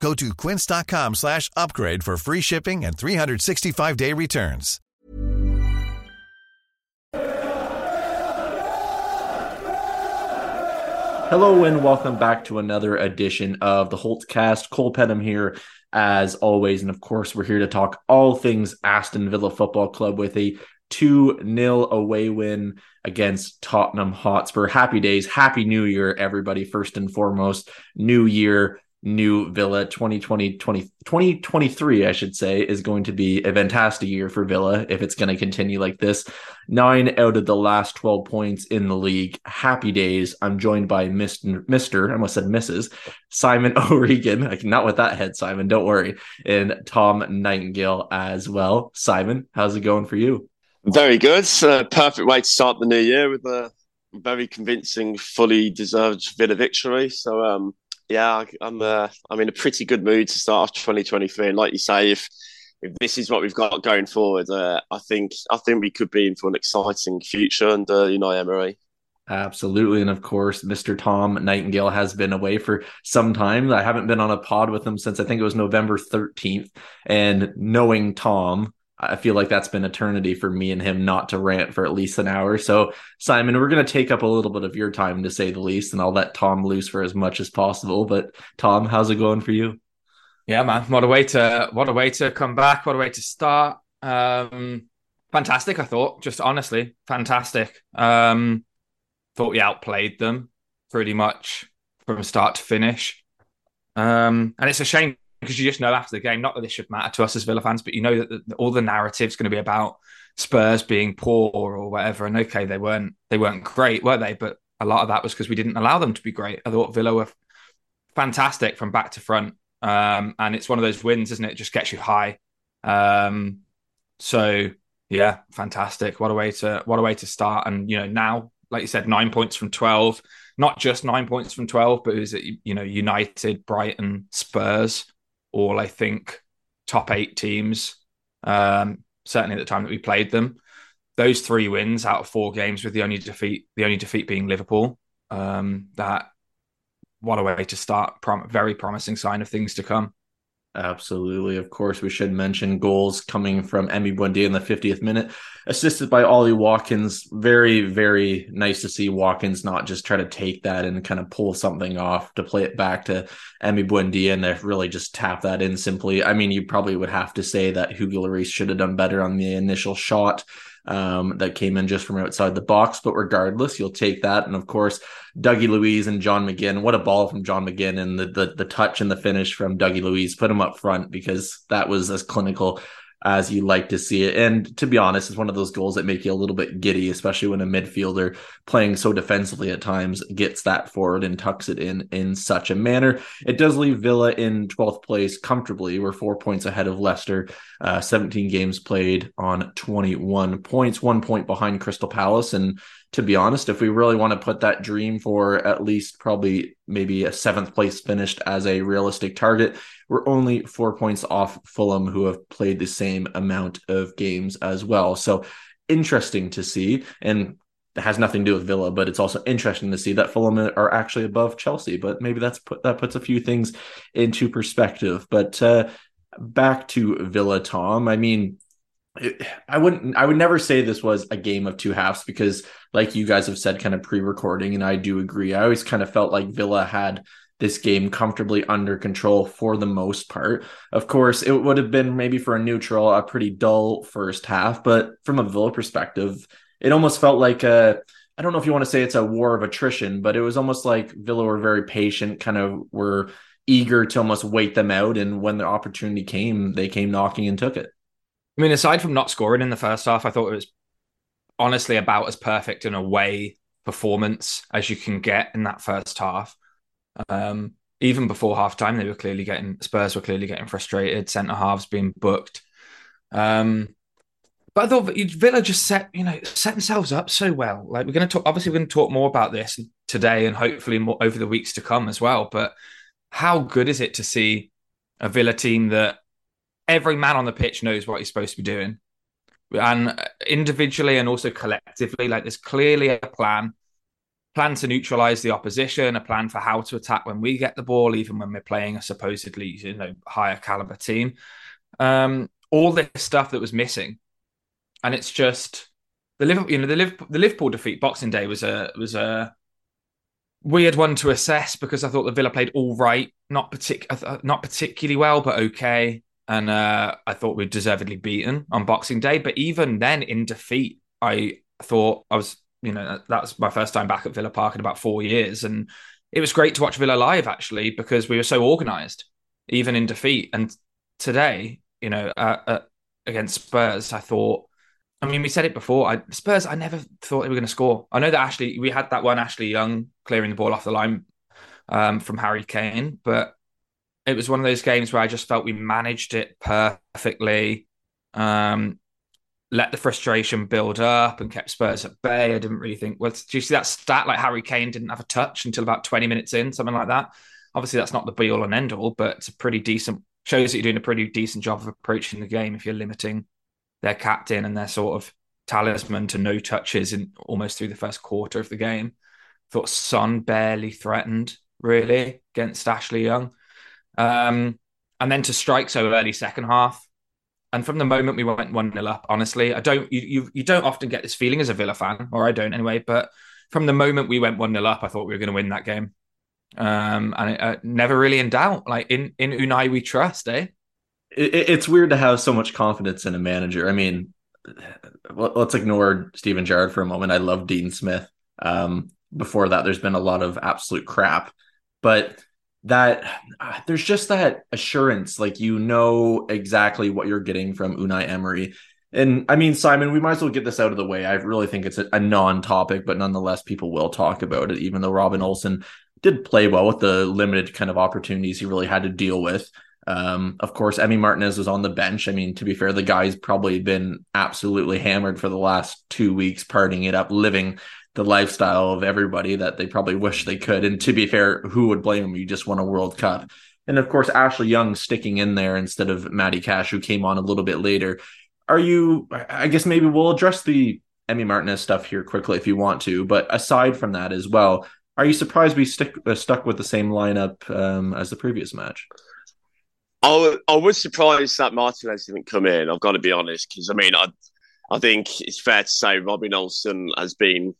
Go to quince.com slash upgrade for free shipping and 365-day returns. Hello and welcome back to another edition of the Holtcast. Cole Penham here, as always, and of course, we're here to talk all things Aston Villa Football Club with a 2 0 away win against Tottenham Hotspur. Happy days, happy new year, everybody. First and foremost, new year, new Villa 2020, 20, 2023, I should say, is going to be a fantastic year for Villa if it's going to continue like this. Nine out of the last 12 points in the league. Happy days. I'm joined by Mr. Mr. I almost said Mrs. Simon O'Regan. Like, Not with that head, Simon. Don't worry. And Tom Nightingale as well. Simon, how's it going for you? Very good. Perfect way to start the new year with a very convincing, fully deserved Villa victory. So, um, yeah, I'm uh, I'm in a pretty good mood to start off 2023. And like you say, if if this is what we've got going forward, uh, I think I think we could be in for an exciting future under Unai Emery. Absolutely. And of course, Mr. Tom Nightingale has been away for some time. I haven't been on a pod with him since I think it was November 13th. And knowing Tom, I feel like that's been eternity for me and him not to rant for at least an hour. So, Simon, we're going to take up a little bit of your time to say the least, and I'll let Tom loose for as much as possible. But, Tom, how's it going for you? Yeah, man. What a way to what a way to come back. What a way to start. Um, fantastic. I thought, just honestly, fantastic. Um, thought we outplayed them pretty much from start to finish. Um, and it's a shame because you just know after the game, not that this should matter to us as Villa fans, but you know that all the narrative's going to be about Spurs being poor or whatever. And okay, they weren't they weren't great, were they? But a lot of that was because we didn't allow them to be great. I thought Villa were fantastic from back to front, um, and it's one of those wins, isn't it? it just gets you high. Um, so yeah, fantastic. What a way to what a way to start. And you know now, like you said, nine points from twelve. Not just nine points from twelve, but it was you know United, Brighton, Spurs all I think top eight teams. Um, certainly at the time that we played them, those three wins out of four games, with the only defeat, the only defeat being Liverpool. Um, that what a way to start! Prom- very promising sign of things to come. Absolutely. Of course, we should mention goals coming from Emi Buendia in the 50th minute, assisted by Ollie Watkins. Very, very nice to see Watkins not just try to take that and kind of pull something off to play it back to Emi Buendia and to really just tap that in simply. I mean, you probably would have to say that Hugo Lloris should have done better on the initial shot um, that came in just from outside the box. But regardless, you'll take that. And of course, Dougie Luiz and John McGinn. What a ball from John McGinn and the, the the touch and the finish from Dougie Luiz. Put him up front because that was as clinical as you like to see it. And to be honest, it's one of those goals that make you a little bit giddy, especially when a midfielder playing so defensively at times gets that forward and tucks it in in such a manner. It does leave Villa in 12th place comfortably. We're four points ahead of Leicester, uh, 17 games played on 21 points, one point behind Crystal Palace. And to be honest, if we really want to put that dream for at least probably maybe a seventh place finished as a realistic target, we're only four points off Fulham, who have played the same amount of games as well. So interesting to see. And it has nothing to do with Villa, but it's also interesting to see that Fulham are actually above Chelsea. But maybe that's put that puts a few things into perspective. But uh, back to Villa, Tom. I mean, I wouldn't I would never say this was a game of two halves because like you guys have said kind of pre-recording and I do agree. I always kind of felt like Villa had this game comfortably under control for the most part. Of course, it would have been maybe for a neutral a pretty dull first half, but from a Villa perspective, it almost felt like a I don't know if you want to say it's a war of attrition, but it was almost like Villa were very patient, kind of were eager to almost wait them out and when the opportunity came, they came knocking and took it. I mean, aside from not scoring in the first half, I thought it was honestly about as perfect an away performance as you can get in that first half. Um, even before halftime, they were clearly getting Spurs were clearly getting frustrated. Centre halves being booked. Um, but I thought Villa just set, you know, set themselves up so well. Like we're going to talk, obviously, we're going to talk more about this today and hopefully more over the weeks to come as well. But how good is it to see a Villa team that every man on the pitch knows what he's supposed to be doing, and individually and also collectively, like there's clearly a plan, plan to neutralize the opposition, a plan for how to attack when we get the ball, even when we're playing a supposedly you know higher caliber team. Um, all this stuff that was missing. And it's just the Liverpool, you know, the Liverpool, the Liverpool defeat Boxing Day was a was a weird one to assess because I thought the Villa played all right, not partic- not particularly well, but okay, and uh, I thought we deservedly beaten on Boxing Day. But even then, in defeat, I thought I was, you know, that was my first time back at Villa Park in about four years, and it was great to watch Villa live actually because we were so organised, even in defeat. And today, you know, uh, uh, against Spurs, I thought I mean, we said it before. I, Spurs, I never thought they were going to score. I know that Ashley, we had that one Ashley Young clearing the ball off the line um, from Harry Kane, but it was one of those games where I just felt we managed it perfectly. Um, let the frustration build up and kept Spurs at bay. I didn't really think. Well, do you see that stat? Like Harry Kane didn't have a touch until about twenty minutes in, something like that. Obviously, that's not the be all and end all, but it's a pretty decent shows that you're doing a pretty decent job of approaching the game if you're limiting their captain and their sort of talisman to no touches in almost through the first quarter of the game. Thought Son barely threatened really against Ashley Young. Um, and then to strike so early second half. And from the moment we went 1 0 up, honestly, I don't you, you you don't often get this feeling as a Villa fan, or I don't anyway, but from the moment we went 1 0 up, I thought we were going to win that game. Um, and it, uh, never really in doubt. Like in, in Unai, we trust, eh? it, it's weird to have so much confidence in a manager. I mean, let's ignore Steven Gerrard for a moment. I love Dean Smith. Um, before that, there's been a lot of absolute crap, but that uh, there's just that assurance, like you know exactly what you're getting from Unai Emery. And I mean, Simon, we might as well get this out of the way. I really think it's a, a non-topic, but nonetheless, people will talk about it. Even though Robin Olsen did play well with the limited kind of opportunities he really had to deal with. Um, of course, Emi Martinez was on the bench. I mean, to be fair, the guy's probably been absolutely hammered for the last two weeks, partying it up, living the lifestyle of everybody that they probably wish they could. And to be fair, who would blame him? You just won a World Cup. And of course, Ashley Young sticking in there instead of Matty Cash, who came on a little bit later. Are you, I guess maybe we'll address the Emi Martinez stuff here quickly if you want to. But aside from that as well, are you surprised we stick uh, stuck with the same lineup um, as the previous match? I, I was surprised that Martinez didn't come in. I've got to be honest, because I mean, I I think it's fair to say Robin Olsen has been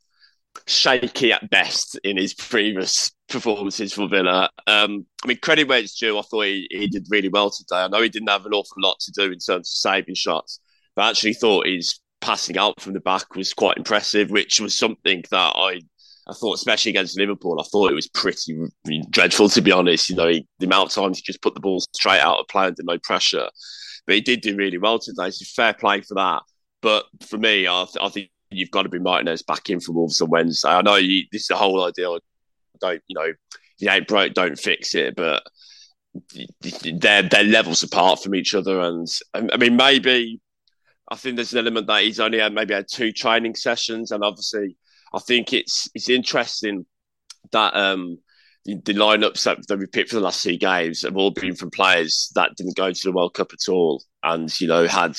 shaky at best in his previous performances for Villa. Um, I mean, credit where it's due. I thought he, he did really well today. I know he didn't have an awful lot to do in terms of saving shots, but I actually thought his passing out from the back was quite impressive, which was something that I I thought, especially against Liverpool, I thought it was pretty dreadful to be honest. You know, he, the amount of times he just put the ball straight out of play under no pressure, but he did do really well today. So fair play for that. But for me, I, th- I think you've got to be Martinez back in for Wolves on Wednesday. I know you, this is the whole idea. Don't you know? You ain't broke, don't fix it. But they're they're levels apart from each other, and I mean maybe I think there's an element that he's only had maybe had two training sessions, and obviously I think it's it's interesting that um, the, lineups that, that we picked for the last two games have all been from players that didn't go to the World Cup at all, and you know had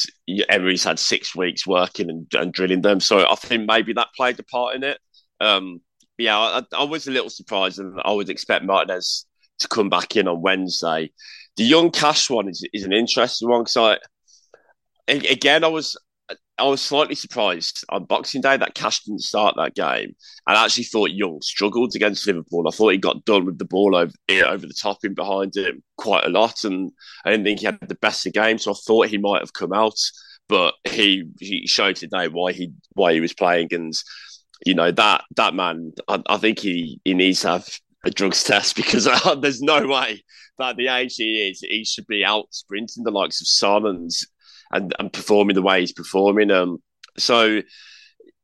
Emery's had six weeks working and, and drilling them. So I think maybe that played a part in it. Um, yeah, I, I, was a little surprised, and I would expect Martinez to come back in on Wednesday. The young Cash one is, is an interesting one because I, again, I was I was slightly surprised on Boxing Day that Cash didn't start that game. And I actually thought Young struggled against Liverpool. I thought he got done with the ball over over the top and behind him quite a lot. And I didn't think he had the best of game, so I thought he might have come out. But he he showed today why he why he was playing, and you know that that man. I, I think he he needs to have a drugs test because uh, there's no way that the age he is, he should be out sprinting the likes of Son and and, and performing the way he's performing. Um, so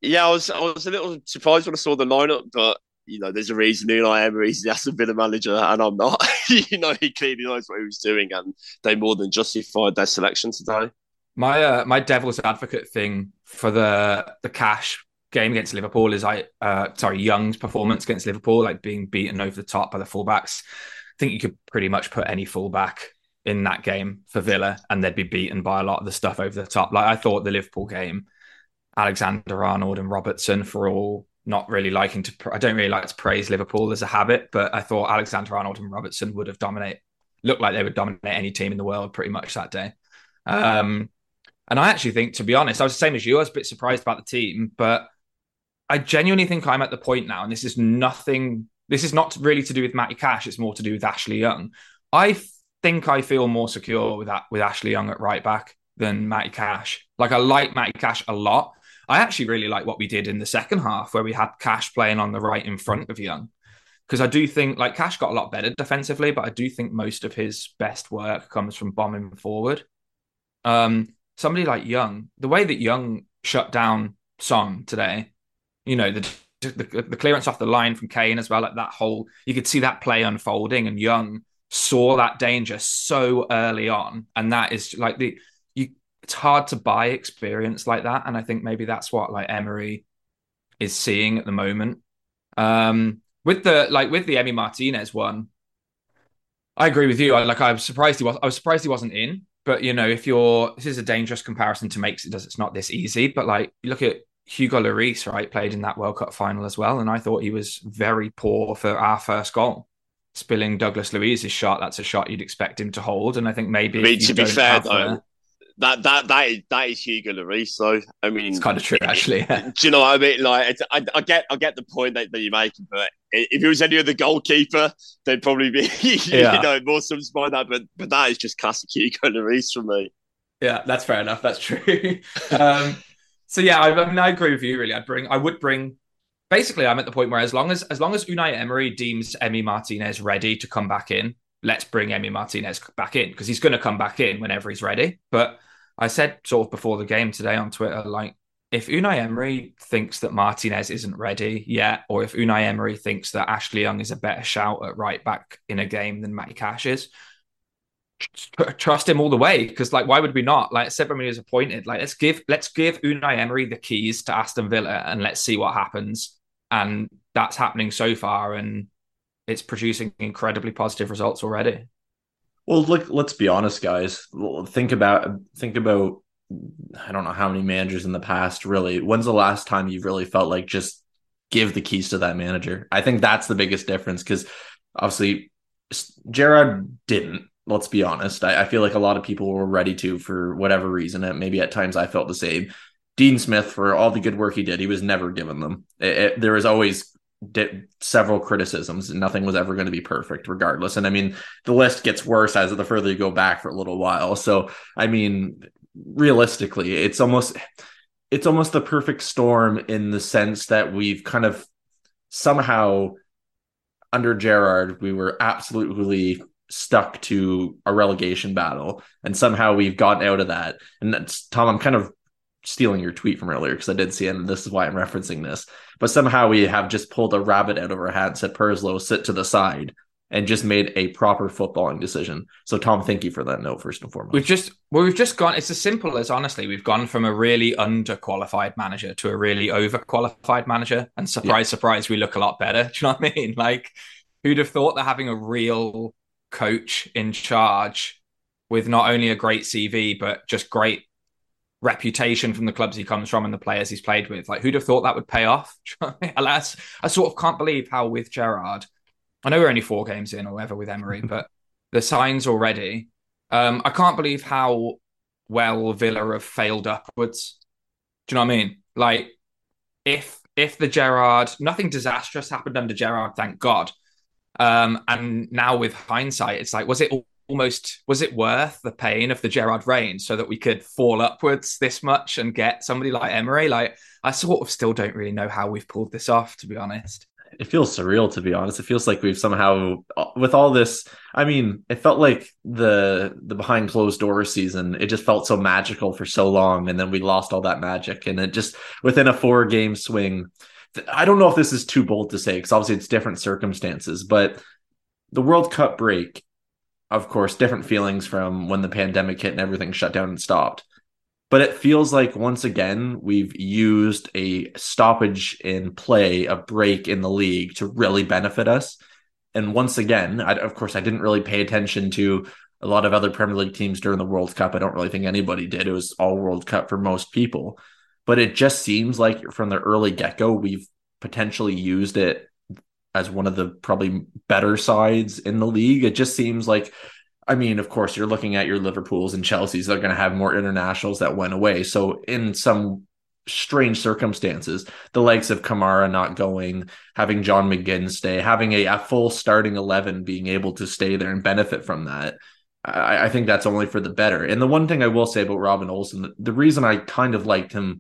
yeah, I was I was a little surprised when I saw the lineup, but you know, there's a reason Unai Emery's the Aston Villa manager and I'm not. you know, he clearly knows what he was doing, and they more than justified their selection today. My uh, my devil's advocate thing for the the cash game against Liverpool is I uh sorry Young's performance against Liverpool, like being beaten over the top by the fullbacks. I think you could pretty much put any fullback in that game for Villa, and they'd be beaten by a lot of the stuff over the top. Like I thought the Liverpool game, Alexander Arnold and Robertson for all not really liking to. I don't really like to praise Liverpool as a habit, but I thought Alexander Arnold and Robertson would have dominate, looked like they would dominate any team in the world pretty much that day. Um, and I actually think, to be honest, I was the same as you. I was a bit surprised about the team, but I genuinely think I'm at the point now, and this is nothing. This is not really to do with Matty Cash. It's more to do with Ashley Young. I think I feel more secure with that with Ashley Young at right back than Matty Cash. Like I like Matty Cash a lot. I actually really like what we did in the second half where we had Cash playing on the right in front of Young. Because I do think like Cash got a lot better defensively, but I do think most of his best work comes from bombing forward. Um, somebody like Young, the way that Young shut down Son today, you know, the, the the clearance off the line from Kane as well, like that whole you could see that play unfolding, and Young saw that danger so early on, and that is like the you. It's hard to buy experience like that, and I think maybe that's what like Emery is seeing at the moment. Um, with the like with the Emi Martinez one, I agree with you. I like I was surprised he was I was surprised he wasn't in but you know, if you're this is a dangerous comparison to make does it's not this easy, but like you look at Hugo Lloris, right, played in that World Cup final as well, and I thought he was very poor for our first goal. Spilling Douglas Luiz's shot, that's a shot you'd expect him to hold, and I think maybe. I mean, to be fair though, that that that is that is Hugo Lloris. So I mean, it's kind of true, actually. Yeah. Do you know what I mean? Like, I, I get I get the point that, that you're making, but if it was any other goalkeeper, they'd probably be yeah. you know more surprised by that. But but that is just classic Hugo Lloris for me. Yeah, that's fair enough. That's true. um, so yeah, I, I mean, I agree with you. Really, I'd bring I would bring. Basically, I'm at the point where as long as as long as Unai Emery deems Emi Martinez ready to come back in, let's bring Emi Martinez back in because he's going to come back in whenever he's ready. But I said sort of before the game today on Twitter, like if Unai Emery thinks that Martinez isn't ready yet, or if Unai Emery thinks that Ashley Young is a better shout at right back in a game than Matty Cash is, trust him all the way. Because like, why would we not? Like, Severman is appointed. Like, let's give let's give Unai Emery the keys to Aston Villa and let's see what happens. And that's happening so far, and it's producing incredibly positive results already. Well, look, let's be honest, guys. Think about think about I don't know how many managers in the past really. When's the last time you really felt like just give the keys to that manager? I think that's the biggest difference because obviously Gerrard didn't. Let's be honest. I, I, feel like a lot of people were ready to for whatever reason. And maybe at times I felt the same. Dean Smith, for all the good work he did, he was never given them. It, it, there was always did several criticisms and nothing was ever going to be perfect regardless. And i mean the list gets worse as the further you go back for a little while. So i mean realistically it's almost it's almost the perfect storm in the sense that we've kind of somehow under Gerrard we were absolutely stuck to a relegation battle and somehow we've gotten out of that. And that's Tom I'm kind of stealing your tweet from earlier because I did see it, and this is why I'm referencing this. But somehow we have just pulled a rabbit out of our hat and said Purslow sit to the side and just made a proper footballing decision. So Tom, thank you for that note first and foremost. We've just well, we've just gone. It's as simple as honestly, we've gone from a really underqualified manager to a really overqualified manager, and surprise, yeah. surprise, we look a lot better. Do you know what I mean? Like, who'd have thought that having a real coach in charge with not only a great CV but just great reputation from the clubs he comes from and the players he's played with. Like, who'd have thought that would pay off? Alas, I sort of can't believe how with Gerrard, I know we're only four games in or whatever with Emery, but the signs already. Um, I can't believe how well Villa have failed upwards. Do you know what I mean? Like, if if the Gerrard, nothing disastrous happened under Gerrard, thank God. Um, and now with hindsight, it's like, was it all almost was it worth the pain of the Gerrard reign so that we could fall upwards this much and get somebody like Emery? Like I sort of still don't really know how we've pulled this off, to be honest. It feels surreal, to be honest. It feels like we've somehow, with all this, I mean, it felt like the the behind closed doors season. It just felt so magical for so long, and then we lost all that magic, and it just within a four game swing. I don't know if this is too bold to say because obviously it's different circumstances, but the World Cup break of course, different feelings from when the pandemic hit and everything shut down and stopped. But it feels like once again, we've used a stoppage in play, a break in the league to really benefit us. And once again, I, of course, I didn't really pay attention to a lot of other Premier League teams during the World Cup. I don't really think anybody did. It was all World Cup for most people. But it just seems like from the early get go, we've potentially used it as one of the probably better sides in the league. It just seems like I mean, of course, you're looking at your Liverpools and Chelsea's. They're going to have more internationals that went away. So, in some strange circumstances, the likes of Kamara not going, having John McGinn stay, having a, a full starting 11 being able to stay there and benefit from that. I, think that's only for the better. And the one thing I will say about Robin Olsen, the reason I kind of liked him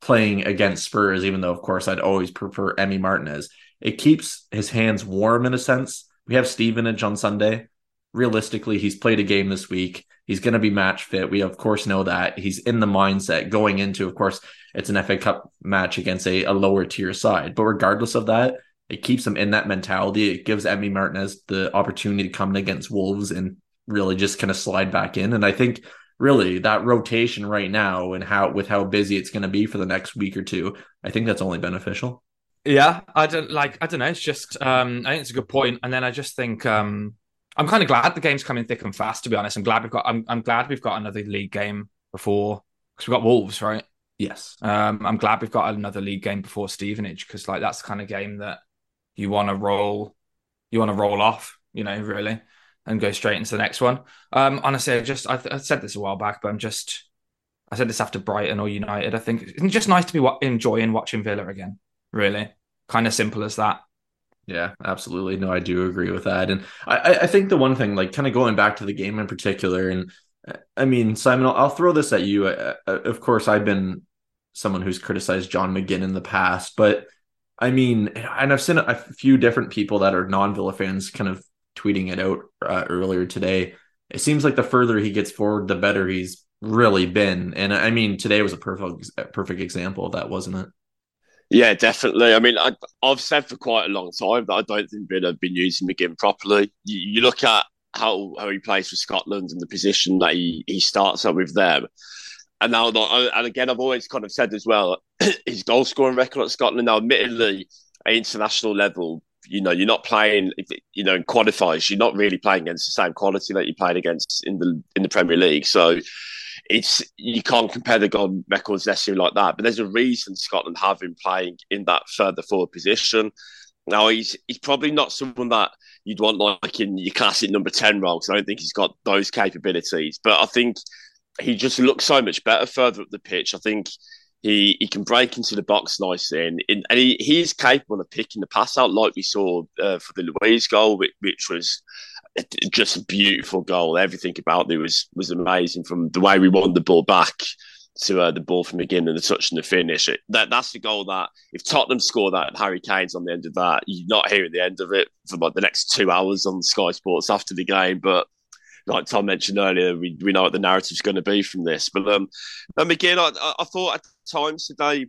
playing against Spurs, even though, of course, I'd always prefer Emi Martinez, it keeps his hands warm in a sense. We have Stevenage on Sunday realistically, he's played a game this week. He's going to be match fit. We, of course, know that. He's in the mindset going into, of course, it's an FA Cup match against a, a lower tier side. But regardless of that, it keeps him in that mentality. It gives Emi Martinez the opportunity to come in against Wolves and really just kind of slide back in. And I think really that rotation right now and how with how busy it's going to be for the next week or two, I think that's only beneficial. Yeah, I don't like. I don't know. It's just. um I think it's a good point, and then I just think. um I'm kind of glad the game's coming thick and fast. To be honest, I'm glad we've got. I'm, I'm glad we've got another league game before because we've got Wolves, right? Yes. Um, I'm glad we've got another league game before Stevenage because like that's the kind of game that you want to roll, you want to roll off, you know, really, and go straight into the next one. Um, honestly, I just I, I said this a while back, but I'm just I said this after Brighton or United. I think it's just nice to be enjoying watching Villa again. Really, kind of simple as that. Yeah, absolutely. No, I do agree with that. And I, I think the one thing, like kind of going back to the game in particular, and I mean, Simon, I'll, I'll throw this at you. Uh, uh, of course, I've been someone who's criticized John McGinn in the past, but I mean, and I've seen a few different people that are non Villa fans kind of tweeting it out uh, earlier today. It seems like the further he gets forward, the better he's really been. And I mean, today was a perfect, perfect example of that, wasn't it? Yeah, definitely. I mean, I, have said for quite a long time that I don't think Villa have been using McGinn properly. You, you, look at how, how he plays for Scotland and the position that he, he starts up with them. And now, and again, I've always kind of said as well, his goal scoring record at Scotland now, admittedly, at international level, you know, you're not playing, you know, in qualifiers, you're not really playing against the same quality that you played against in the in the Premier League. So it's you can't compare the goal records necessarily like that. But there's a reason Scotland have him playing in that further forward position. Now he's he's probably not someone that you'd want like in your classic number ten role because I don't think he's got those capabilities. But I think he just looks so much better further up the pitch. I think he he can break into the box nicely, and, and he, he is capable of picking the pass out like we saw uh, for the Luiz goal, which, which was just a beautiful goal. Everything about it was was amazing from the way we won the ball back to uh, the ball from McGinn and the touch and the finish. It, that that's the goal that if Tottenham score that Harry Kane's on the end of that, you're not hearing the end of it for the next two hours on Sky Sports after the game. But like Tom mentioned earlier, we, we know what the narrative's going to be from this. But um, and McGinn, I, I thought at times today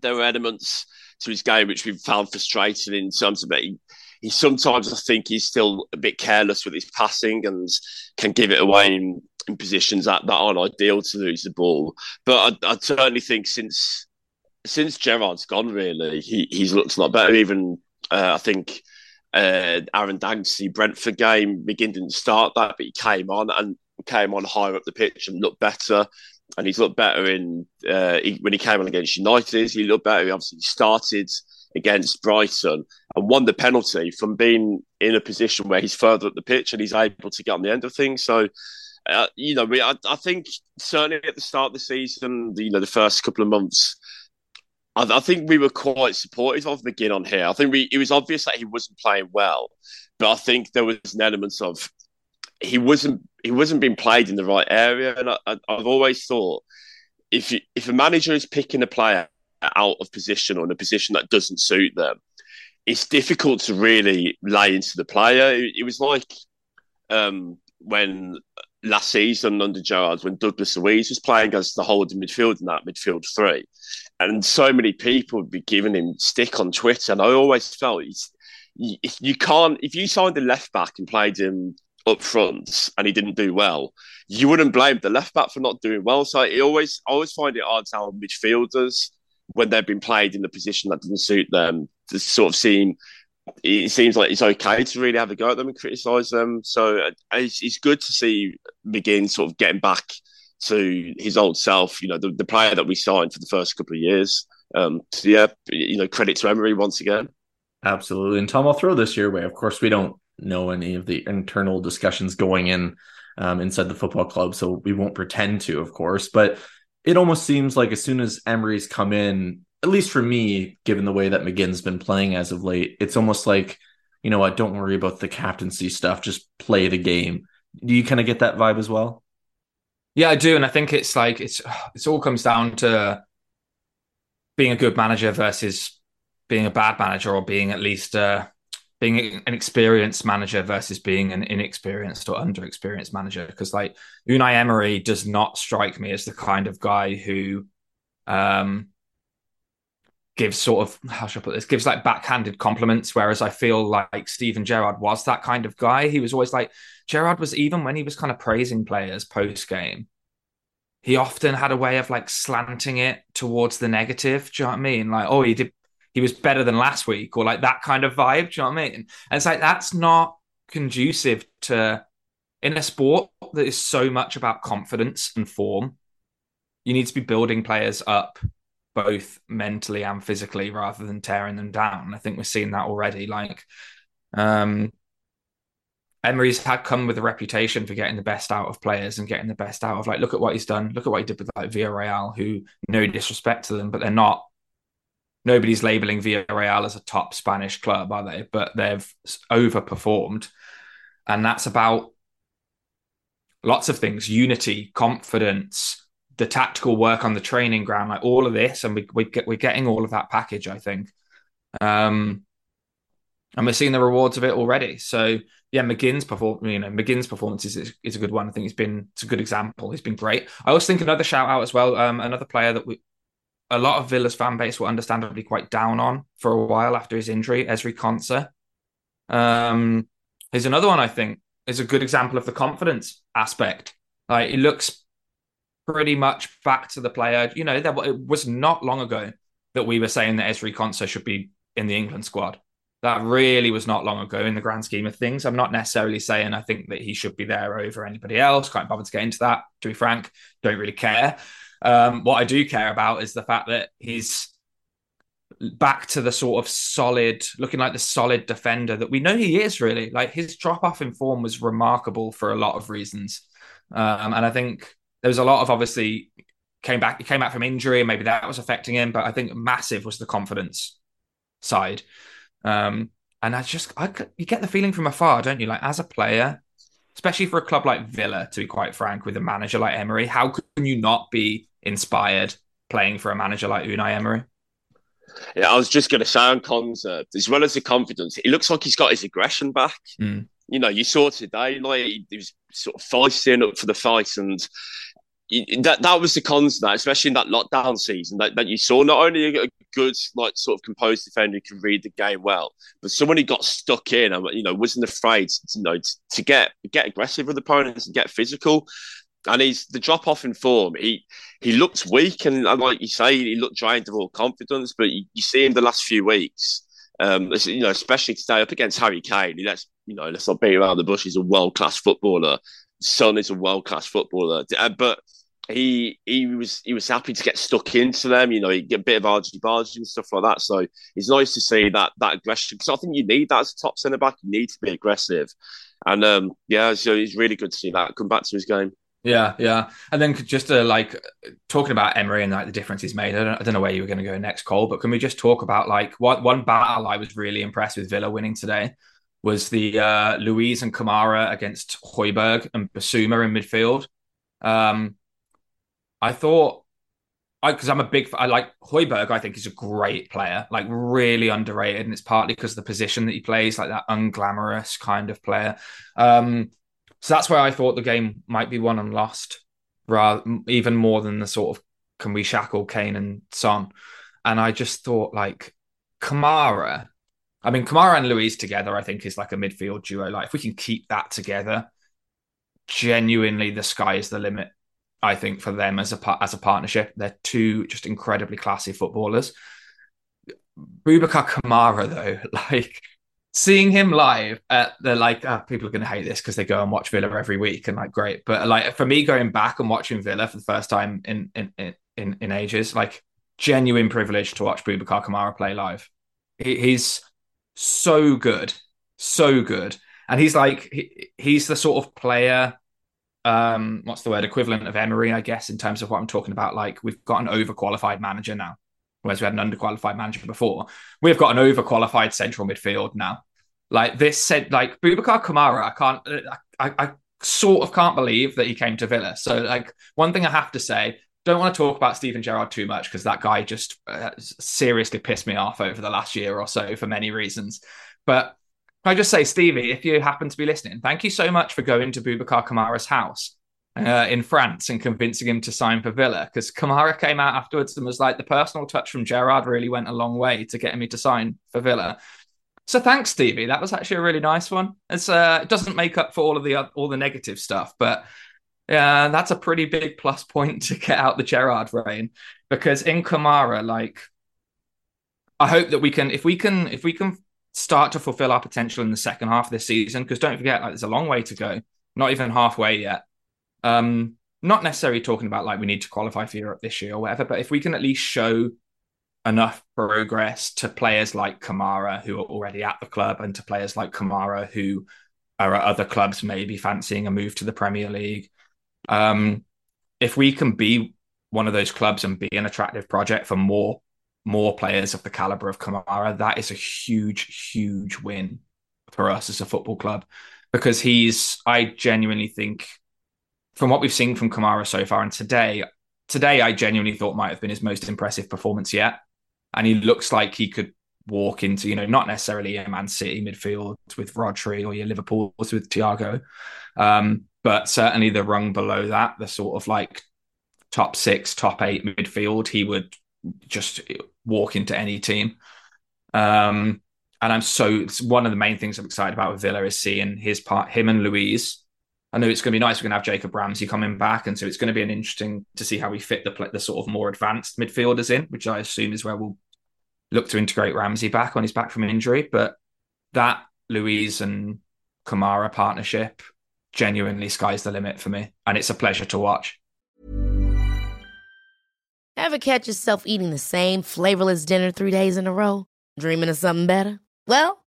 there were elements to his game which we found frustrating in terms of it sometimes I think he's still a bit careless with his passing and can give it away in, in positions that, that aren't ideal to lose the ball. But I, I certainly think since since Gerrard's gone, really, he, he's looked a lot better. Even uh, I think uh, Aaron Danksy Brentford game, McGinn didn't start that, but he came on and came on higher up the pitch and looked better. And he's looked better in uh, he, when he came on against United. He looked better. He obviously started against Brighton and won the penalty from being in a position where he's further up the pitch and he's able to get on the end of things. So, uh, you know, I, I, think certainly at the start of the season, you know, the first couple of months, I, I think we were quite supportive of McGinn on here. I think we, it was obvious that he wasn't playing well, but I think there was an element of he wasn't he wasn't being played in the right area, and I, have always thought if you, if a manager is picking a player out of position or in a position that doesn't suit them, it's difficult to really lay into the player. It, it was like um, when last season under Gerrard, when Douglas Luiz was playing as the holding midfield in that midfield three, and so many people would be giving him stick on Twitter, and I always felt you, you can't if you signed a left back and played him up front and he didn't do well, you wouldn't blame the left back for not doing well. So I always I always find it hard to how midfielders when they've been played in the position that doesn't suit them to sort of seem it seems like it's okay to really have a go at them and criticise them. So uh, it's, it's good to see McGinn sort of getting back to his old self. You know, the, the player that we signed for the first couple of years. Um, so yeah, you know, credit to Emery once again. Absolutely, and Tom, I'll throw this your way. Of course, we don't know any of the internal discussions going in um, inside the football club, so we won't pretend to, of course. But it almost seems like as soon as Emery's come in, at least for me, given the way that McGinn's been playing as of late, it's almost like, you know what, don't worry about the captaincy stuff, just play the game. Do you kind of get that vibe as well? Yeah, I do, and I think it's like it's it's all comes down to being a good manager versus being a bad manager, or being at least uh, being an experienced manager versus being an inexperienced or underexperienced manager. Because like Unai Emery does not strike me as the kind of guy who um, gives sort of how should I put this? Gives like backhanded compliments. Whereas I feel like Steven Gerrard was that kind of guy. He was always like Gerrard was even when he was kind of praising players post game. He often had a way of like slanting it towards the negative. Do you know what I mean? Like, oh, he did he was better than last week, or like that kind of vibe. Do you know what I mean? And it's like that's not conducive to in a sport that is so much about confidence and form. You need to be building players up both mentally and physically rather than tearing them down. I think we're seeing that already. Like, um, Emery's had come with a reputation for getting the best out of players and getting the best out of like, look at what he's done. Look at what he did with like Villarreal, who no disrespect to them, but they're not. Nobody's labeling Villarreal as a top Spanish club, are they? But they've overperformed, and that's about lots of things: unity, confidence, the tactical work on the training ground, like all of this, and we we get we're getting all of that package, I think. Um, and we're seeing the rewards of it already. So yeah, McGinn's perform, you know, McGinn's performance is, is a good one. I think he's been it's a good example. He's been great. I also think another shout out as well. Um, another player that we a lot of Villa's fan base were understandably quite down on for a while after his injury, Ezri Konsa. Um, he's another one I think is a good example of the confidence aspect. Like he looks pretty much back to the player. You know, it was not long ago that we were saying that Ezri Konsa should be in the England squad. That really was not long ago in the grand scheme of things. I'm not necessarily saying I think that he should be there over anybody else. Can't bother to get into that. To be frank, don't really care. Um, what I do care about is the fact that he's back to the sort of solid, looking like the solid defender that we know he is. Really, like his drop off in form was remarkable for a lot of reasons, um, and I think there was a lot of obviously came back he came back from injury and maybe that was affecting him but i think massive was the confidence side. Um, and i just i you get the feeling from afar don't you? Like as a player especially for a club like villa to be quite frank with a manager like emery how can you not be inspired playing for a manager like unai emery yeah, I was just going to say on Konsa, as well as the confidence, it looks like he's got his aggression back. Mm. You know, you saw today, like he was sort of feisting up for the fight, and that that was the cons that, especially in that lockdown season, that, that you saw not only a good, like sort of composed defender who can read the game well, but someone who got stuck in and you know wasn't afraid, to, you know, to, to get get aggressive with opponents and get physical. And he's the drop off in form. He he looked weak, and like you say, he looked drained of all confidence. But you, you see him the last few weeks, um, you know, especially today up against Harry Kane. Let's you know, let's not beat around the bush. He's a world class footballer. Son is a world class footballer, uh, but he he was he was happy to get stuck into them. You know, he get a bit of argy bargy and stuff like that. So it's nice to see that that aggression because I think you need that as a top centre back. You need to be aggressive, and um, yeah, so it's really good to see that come back to his game. Yeah, yeah, and then just to like talking about Emery and like the difference he's made. I don't, I don't know where you were going to go next, Cole, but can we just talk about like what one battle I was really impressed with Villa winning today was the uh, Luiz and Kamara against Højbjerg and Bissouma in midfield. Um, I thought, because I'm a big, I like Højbjerg. I think he's a great player, like really underrated, and it's partly because of the position that he plays, like that unglamorous kind of player. Um, so that's where I thought the game might be won and lost, rather even more than the sort of can we shackle Kane and Son. And I just thought like Kamara I mean, Kamara and Luiz together, I think, is like a midfield duo. Like, if we can keep that together, genuinely the sky is the limit. I think for them as a as a partnership, they're two just incredibly classy footballers. Boubacar Kamara, though, like seeing him live at the like oh, people are going to hate this because they go and watch Villa every week and like great, but like for me going back and watching Villa for the first time in in in in ages, like genuine privilege to watch Boubacar Kamara play live. He, he's so good, so good, and he's like he, he's the sort of player. Um, what's the word equivalent of Emery, I guess, in terms of what I'm talking about. Like we've got an overqualified manager now, whereas we had an underqualified manager before. We've got an overqualified central midfield now. Like this said, like Boubacar Kamara, I can't, I, I sort of can't believe that he came to Villa. So, like, one thing I have to say, don't want to talk about Steven Gerrard too much because that guy just uh, seriously pissed me off over the last year or so for many reasons. But I just say, Stevie, if you happen to be listening, thank you so much for going to Boubacar Kamara's house uh, in France and convincing him to sign for Villa because Kamara came out afterwards and was like, the personal touch from Gerrard really went a long way to getting me to sign for Villa. So thanks, Stevie. That was actually a really nice one. It's uh, it doesn't make up for all of the all the negative stuff, but yeah, that's a pretty big plus point to get out the Gerrard reign because in Kamara, like, I hope that we can, if we can, if we can start to fulfill our potential in the second half of this season, because don't forget, like, there's a long way to go, not even halfway yet. Um, not necessarily talking about like we need to qualify for Europe this year or whatever, but if we can at least show enough progress to players like Kamara who are already at the club and to players like Kamara who are at other clubs maybe fancying a move to the Premier League um, if we can be one of those clubs and be an attractive project for more more players of the caliber of Kamara, that is a huge, huge win for us as a football club because he's. I genuinely think, from what we've seen from Kamara so far, and today, today I genuinely thought might have been his most impressive performance yet, and he looks like he could walk into, you know, not necessarily a Man City midfield with Rodri or your Liverpool's with Thiago, um, but certainly the rung below that, the sort of like top six, top eight midfield, he would just walk into any team. Um, and I'm so one of the main things I'm excited about with Villa is seeing his part, him and Luiz. I know it's going to be nice. We're going to have Jacob Ramsey coming back, and so it's going to be an interesting to see how we fit the the sort of more advanced midfielders in, which I assume is where we'll look to integrate Ramsey back on his back from injury. But that Luiz and Kamara partnership genuinely sky's the limit for me. And it's a pleasure to watch. Ever catch yourself eating the same flavorless dinner three days in a row? Dreaming of something better? Well,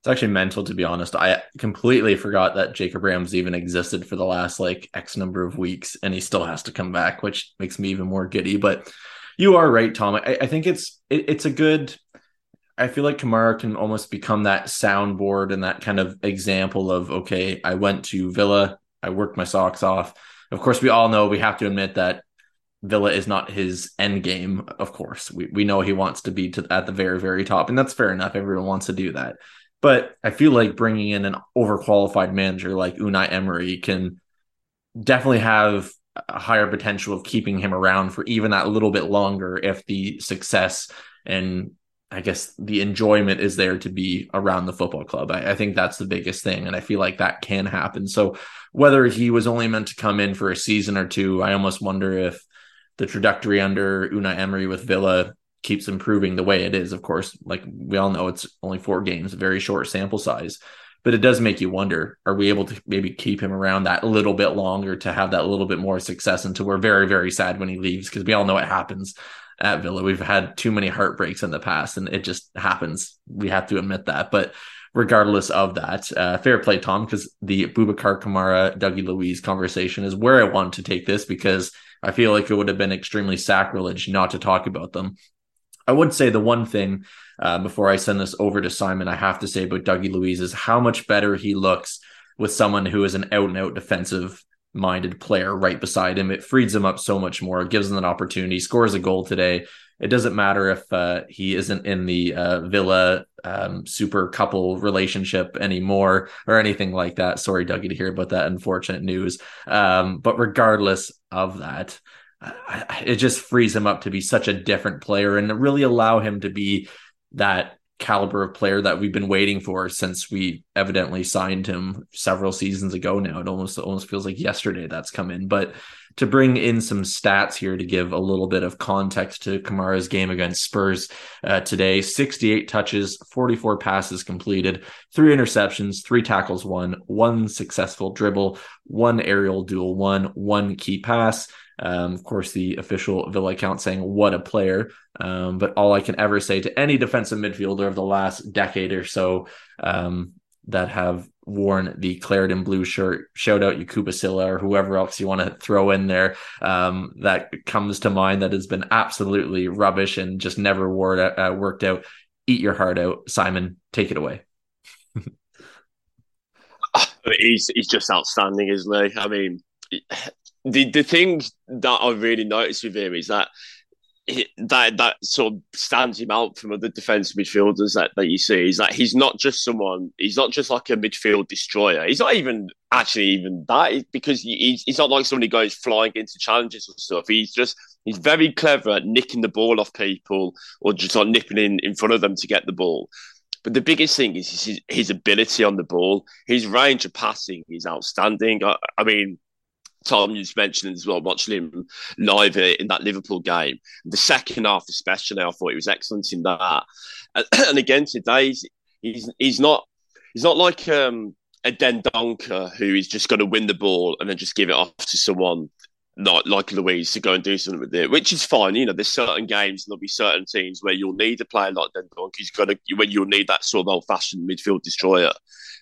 It's actually mental, to be honest. I completely forgot that Jacob Rams even existed for the last like X number of weeks, and he still has to come back, which makes me even more giddy. But you are right, Tom. I, I think it's it, it's a good. I feel like Kamara can almost become that soundboard and that kind of example of okay, I went to Villa, I worked my socks off. Of course, we all know we have to admit that Villa is not his end game. Of course, we we know he wants to be to at the very very top, and that's fair enough. Everyone wants to do that. But I feel like bringing in an overqualified manager like Unai Emery can definitely have a higher potential of keeping him around for even that little bit longer if the success and I guess the enjoyment is there to be around the football club. I, I, think that's the biggest thing. And I feel like that can happen. So whether he was only meant to come in for a season or two, I almost wonder if the trajectory under Unai Emery with Villa keeps improving the way it is. Of course, like we all know, it's only four games, very short sample size. but it does make you wonder: Are we able to maybe keep him around that little bit longer to have that little bit more success until we're very very sad when he leaves because we all know what happens at Villa. We've had too many heartbreaks in the past, and it just happens. We have to admit that, but regardless of that. Uh, fair play, Tom, because the Boubacar Kamara, Dougie Luiz conversation is where I want to take this because I feel like it would have been extremely sacrilege not to talk about them. I would say the one thing uh, before I send this over to Simon, I have to say about Dougie Luiz is how much better he looks with someone who is an out and out defensive minded player right beside him. It frees him up so much more, gives him an opportunity, scores a goal today. It doesn't matter if uh, he isn't in the uh, Villa um, super couple relationship anymore or anything like that. Sorry, Dougie, to hear about that unfortunate news. Um, but regardless of that, it just frees him up to be such a different player and really allow him to be that caliber of player that we've been waiting for since we evidently signed him several seasons ago now. It almost almost feels like yesterday that's come in. But to bring in some stats here to give a little bit of context to Kamara's game against Spurs uh, today 68 touches, 44 passes completed, three interceptions, three tackles, one, one successful dribble, one aerial duel, one, one key pass. Um, of course, the official Villa account saying what a player. Um, but all I can ever say to any defensive midfielder of the last decade or so um, that have worn the claret and blue shirt, shout out Yacouba Sylla or whoever else you want to throw in there um, that comes to mind that has been absolutely rubbish and just never wore, uh, worked out. Eat your heart out. Simon, take it away. he's, he's just outstanding, isn't he? I mean, the the thing that I really noticed with him is that that that sort of stands him out from other defensive midfielders that, that you see is that he's not just someone he's not just like a midfield destroyer. He's not even actually even that because he's, he's not like somebody who goes flying into challenges and stuff. He's just he's very clever at nicking the ball off people or just like nipping in in front of them to get the ball. But the biggest thing is his, his ability on the ball his range of passing is outstanding. I, I mean Tom just mentioned as well, watching him live in that Liverpool game. The second half, especially, I thought he was excellent in that. And again, today he's he's not he's not like um, a Dendoncker who is just going to win the ball and then just give it off to someone like like Luiz to go and do something with it, which is fine. You know, there's certain games and there'll be certain teams where you'll need a player like Dendoncker. He's got to when you'll need that sort of old fashioned midfield destroyer.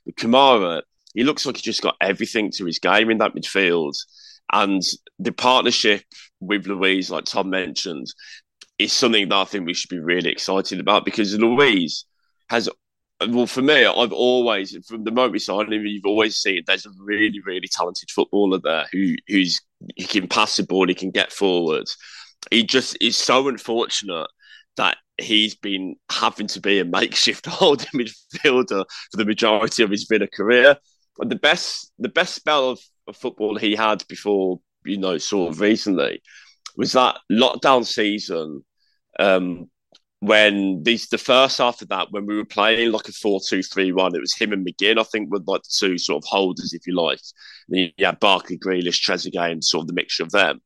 But Kamara, he looks like he's just got everything to his game in that midfield. And the partnership with Luiz, like Tom mentioned, is something that I think we should be really excited about because Luiz has, well, for me, I've always, from the moment we signed him, you've always seen there's a really, really talented footballer there who who's he can pass the ball, he can get forward. He just is so unfortunate that he's been having to be a makeshift holding midfielder for the majority of his Villa career the best the best spell of, of football he had before you know sort of recently was that lockdown season um, when these the first half of that when we were playing like a 4-2-3-1 it was him and McGinn I think were like the two sort of holders if you like. And you had Barkley Grealish Trezeguet sort of the mixture of them.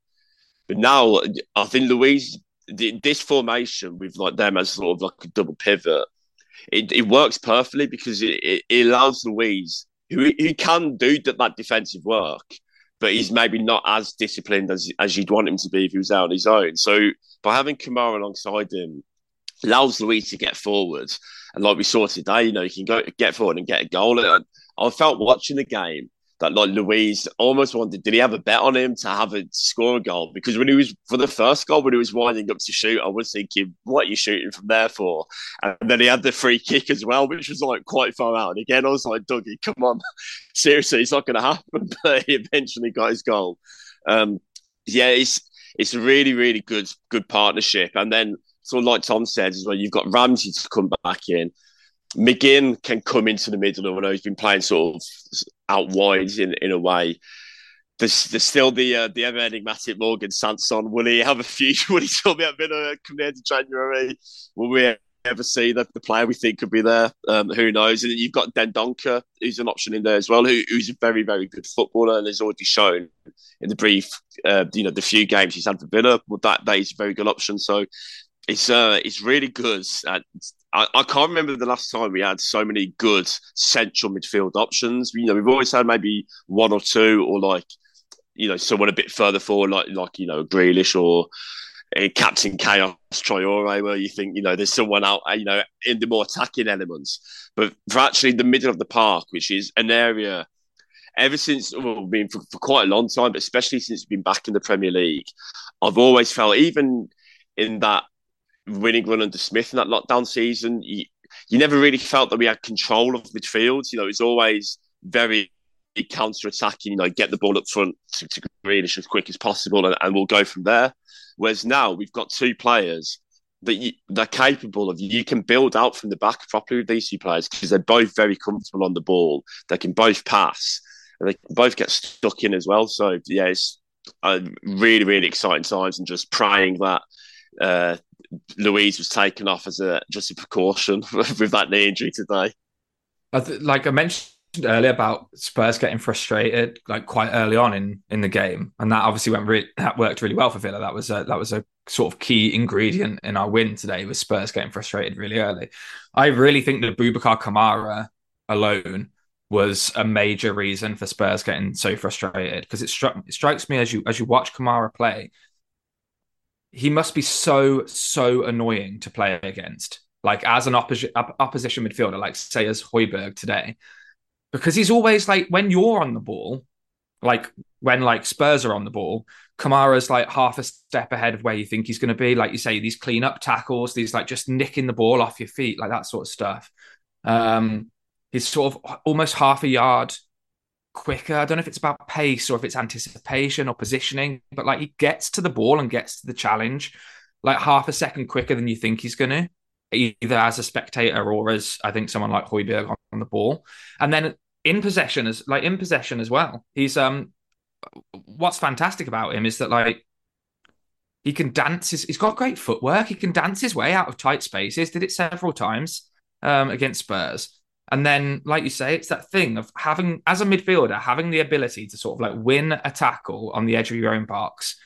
But now I think Luiz this formation with like them as sort of like a double pivot it, it works perfectly because it, it, it allows Luiz who, who can do that, that defensive work, but he's hmm. maybe not as disciplined as as you'd want him to be if he was out on his own. So by having Kamara alongside him allows Luiz to get forward, and like we saw today, you know, he can go get forward and get a goal. And I felt watching the game that like Luiz almost wanted. Did he have a bet on him to have a score a goal? Because when he was for the first goal, when he was winding up to shoot, I was thinking, what are you shooting from there for? And then he had the free kick as well, which was like quite far out. And again, I was like, Dougie, come on, seriously, it's not going to happen. But he eventually got his goal. Um, yeah, it's it's a really really good good partnership. And then sort of like Tom said as well, you've got Ramsey to come back in. McGinn can come into the middle. I know he's been playing sort of out wide in, in a way. There's, there's still the uh, the ever enigmatic Morgan Sanson. Will he have a few? Will he still be at Villa coming into January? Will we ever see the, the player we think could be there? Um, who knows? And you've got Dendoncker, who's an option in there as well, who, who's a very very good footballer and has already shown in the brief, uh, you know, the few games he's had for Villa. Well, that that is a very good option. So it's uh it's really good. I, I, can't remember the last time we had so many good central midfield options. You know, we've always had maybe one or two, or like, you know, someone a bit further forward, like like you know, Grealish or uh, Captain Chaos Traore, where you think you know there's someone out, you know, in the more attacking elements. But for actually the middle of the park, which is an area ever since well, been for, for quite a long time, but especially since we've been back in the Premier League, I've always felt even in that winning run under Smith in that lockdown season, you, you never really felt that we had control of midfield. You know, it's always very counter attacking, you know, get the ball up front to, to Grealish as quick as possible and, and, we'll go from there. Whereas now we've got two players that you, they're capable of. You can build out from the back properly with these two players because they're both very comfortable on the ball. They can both pass and they both get stuck in as well. So, yeah, it's uh, really, really exciting times and just praying that uh, Luiz was taken off as a just a precaution with that knee injury today. Like I mentioned earlier about Spurs getting frustrated like quite early on in in the game, and that obviously went re- that worked really well for Villa. That was a, that was a sort of key ingredient in our win today was Spurs getting frustrated really early. I really think that Boubacar Kamara alone was a major reason for Spurs getting so frustrated because it struck it strikes me as you as you watch Kamara play he must be so so annoying to play against like as an opposition opposition midfielder like say as Højbjerg today. Because he's always like when you're on the ball like when like Spurs are on the ball Kamara's like half a step ahead of where you think he's going to be. Like you say these clean up tackles these like just nicking the ball off your feet like that sort of stuff. Um he's sort of almost half a yard quicker. I don't know if it's about pace or if it's anticipation or positioning, but like he gets to the ball and gets to the challenge like half a second quicker than you think he's going to, either as a spectator or as I think someone like Højbjerg on the ball. And then in possession as like in possession as well. He's um what's fantastic about him is that like he can dance his, he's got great footwork. He can dance his way out of tight spaces. Did it several times um against Spurs. And then, like you say, it's that thing of having, as a midfielder, having the ability to sort of like win a tackle on the edge of your own box.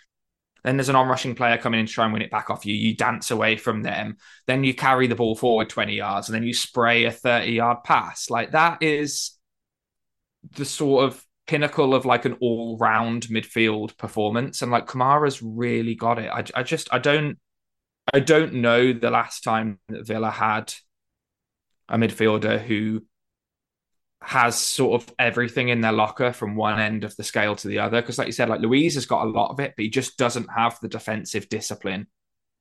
Then there's an on-rushing player coming in to try and win it back off you. You dance away from them. Then you carry the ball forward 20 yards and then you spray a 30-yard pass. Like that is the sort of pinnacle of like an all-round midfield performance. And like Kamara's really got it. I, I just I don't I don't know the last time that Villa had a midfielder who has sort of everything in their locker from one end of the scale to the other. Because, like you said, like Luiz has got a lot of it, but he just doesn't have the defensive discipline.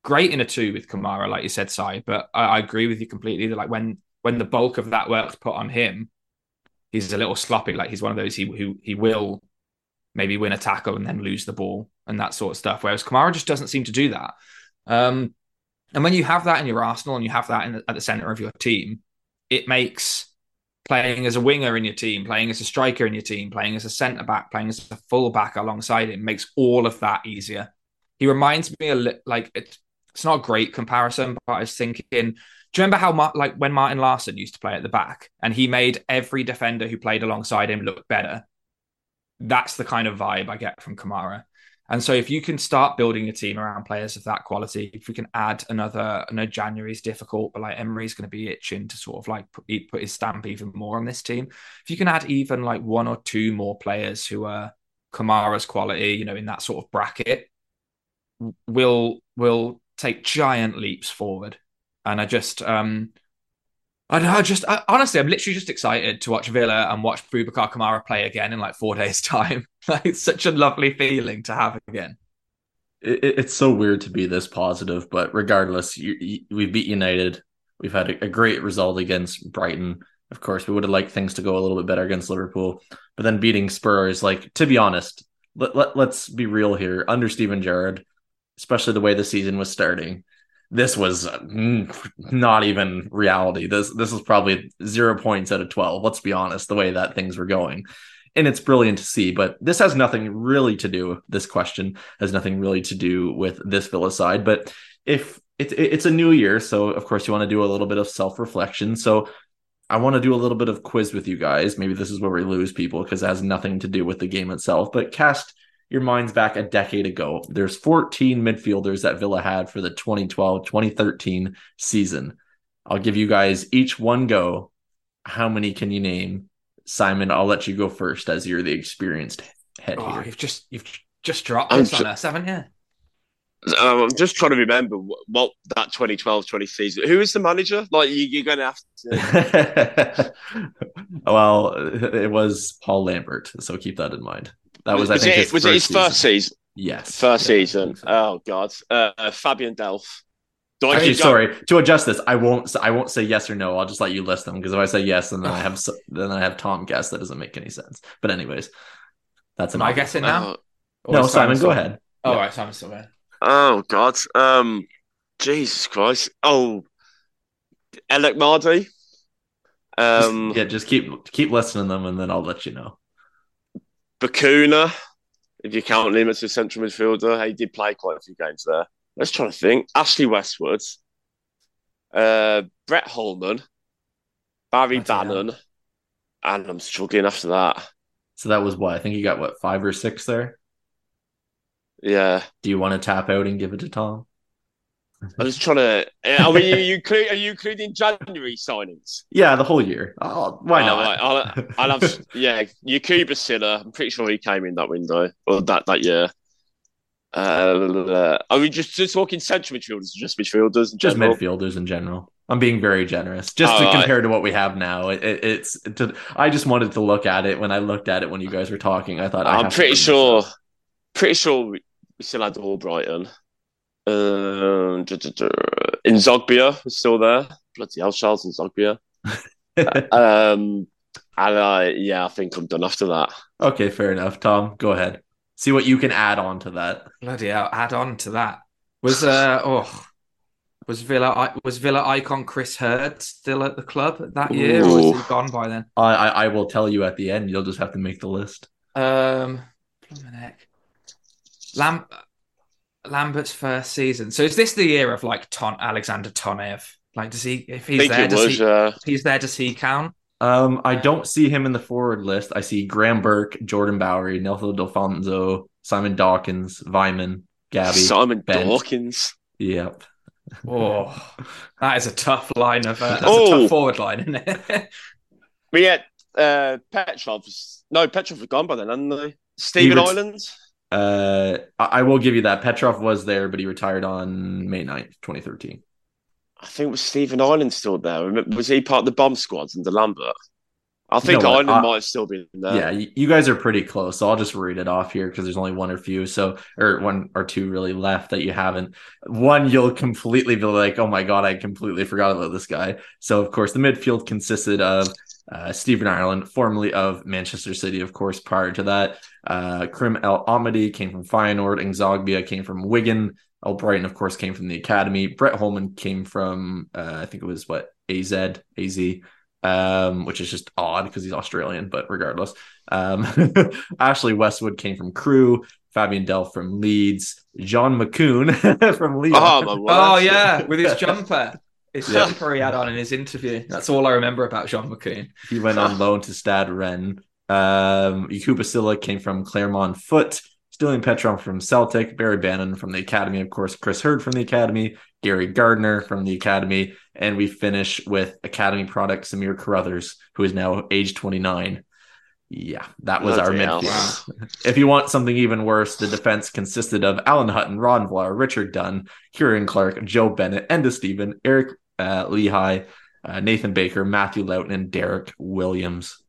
Great in a two with Kamara, like you said, Sai. But I, I agree with you completely that like when when the bulk of that work's put on him, he's a little sloppy. Like he's one of those he who he will maybe win a tackle and then lose the ball and that sort of stuff. Whereas Kamara just doesn't seem to do that. Um, and when you have that in your arsenal and you have that the, at the center of your team, it makes playing as a winger in your team, playing as a striker in your team, playing as a centre back, playing as a full back alongside him makes all of that easier. He reminds me a li- like it, it's not a great comparison, but I was thinking. Do you remember how like when Martin Laursen used to play at the back and he made every defender who played alongside him look better? That's the kind of vibe I get from Kamara. And so if you can start building a team around players of that quality, if we can add another, I know January's difficult, but like Emery's going to be itching to sort of like put, put his stamp even more on this team. If you can add even like one or two more players who are Kamara's quality, you know, in that sort of bracket, will will take giant leaps forward. And I just um I just I, honestly, I'm literally just excited to watch Villa and watch Boubacar Kamara play again in like four days' time. it's such a lovely feeling to have again. It, it's so weird to be this positive, but regardless, you, you, we beat United. We've had a, a great result against Brighton. Of course, we would have liked things to go a little bit better against Liverpool, but then beating Spurs, like to be honest, let, let let's be real here. Under Steven Gerrard, especially the way the season was starting, this was mm, not even reality. This this was probably zero points out of twelve. Let's be honest, the way that things were going, and it's brilliant to see. But this has nothing really to do. This question has nothing really to do with this Villa side. But if it's it's a new year, so of course you want to do a little bit of self reflection. So I want to do a little bit of quiz with you guys. Maybe this is where we lose people because it has nothing to do with the game itself. But cast your minds back a decade ago. There's 14 midfielders that Villa had for the 2012 2013 season. I'll give you guys each one go. How many can you name? Simon, I'll let you go first as you're the experienced head Oh, here. you've just you've just dropped I'm this on ju- us, haven't you? Um, I'm just trying to remember what, what that 2012-20 season. Who is the manager? Like you, you're going to have to. well, it was Paul Lambert, so keep that in mind. That was, I think, it, his was it his first season? Yes, First Yeah, season. so. Oh God. Uh, Fabian Delph. Do I Actually, keep sorry to adjust this. I won't. I won't say yes or no. I'll just let you list them because if I say yes, and then I have then I have Tom guess. That doesn't make any sense. But anyways, that's an Am I guess guessing one. now? Oh, No, is Simon, go ahead. Oh, Yeah. right, Simon's still there. oh God. Um, Jesus Christ. Oh, Alec Mardy. Um, yeah, just keep keep listening to them, and then I'll let you know. Bacuna, if you count him as a central midfielder, he did play quite a few games there. Let's try to think. Ashley Westwood, uh, Brett Holman, Barry hell. Bannon, and I'm struggling after that. So that was what I think you got. What five or six there? Yeah, Do you want to tap out and give it to Tom? I'm just trying to. Are we? Are you, are you including January signings? Yeah, the whole year. Oh, why Oh, not? right. I'll, I'll have. Yeah, Yacouba Sylla. I'm pretty sure he came in that window or that that year. Uh, are we just, just talking central midfielders just midfielders? in just general? midfielders in general. I'm being very generous, just All to right. compare to what we have now. It, it, it's to, I just wanted to look at it when I looked at it when you guys were talking. I thought I I'm to pretty sure. Pretty sure we, still had Albrighton. Um, duh, duh, duh. N'Zogbia was still there. Bloody hell, Charles N'Zogbia. um, and uh, yeah, I think I'm done after that. okay, fair enough. Tom, go ahead. See what you can add on to that. Bloody hell! Add on to that was uh oh was Villa was Villa icon Chris Herd still at the club that year, or Ooh. was he gone by then? I, I I will tell you at the end. You'll just have to make the list. Um, blimey heck. Lam- Lambert's first season. So is this the year of like Ton Alexander Tonev? Like, does he if he's there? it Does was. he? Uh, he's there. Does he count? Um, I don't see him in the forward list. I see Graham Burke, Jordan Bowery, Nelson Delfouneso, Simon Dawkins, Weimann, Gabby. Simon Bent. Dawkins. Yep. Oh, that is a tough line of uh, that's a Oh. tough forward line, isn't it? We had uh, Petrov. No, Petrov was gone by then, hadn't they? Stephen ret- Islands. Uh, I I will give you that. Petrov was there, but he retired on May 9th, 2013. I think was Stephen Ireland still there? Was he part of the bomb squads under Lambert? I think know what? Island I- might have still been there. yeah, you, you guys are pretty close. So I'll just read it off here because there's only one or few, so or one or two really left that you haven't. One you'll completely be like, oh my god, I completely forgot about this guy. So of course the midfield consisted of uh, Stephen Ireland, formerly of Manchester City, of course. Prior to that, uh, Karim El Ahmadi came from Feyenoord, and Zogbia came from Wigan. Albrighton, of course, came from the academy. Brett Holman came from, uh, I think it was what AZ, AZ, um, which is just odd because he's Australian, but regardless. Um, Ashley Westwood came from Crewe. Fabian Delph from Leeds. Jean Makoun from Leeds. Oh, oh yeah, with his jumper, his Yeah. jumper he had on in his interview. That's all I remember about Jean Makoun. He went on loan to Stade Rennes. Um, Yacouba Sylla came from Clermont Foot. Stiliyan Petrov from Celtic. Barry Bannon from the Academy. Of course, Chris Herd from the Academy. Gary Gardner from the Academy. And we finish with Academy product Samir Carruthers, who is now age 29. Yeah, that was our Bloody hell. midfield. If you want something even worse, the defense consisted of Alan Hutton, Ron Vlaar, Richard Dunne, Ciaran Clark, Joe Bennett, Enda Stephen, Eric uh, Lichaj, uh, Nathan Baker, Matthew Lowton, and Derek Williams.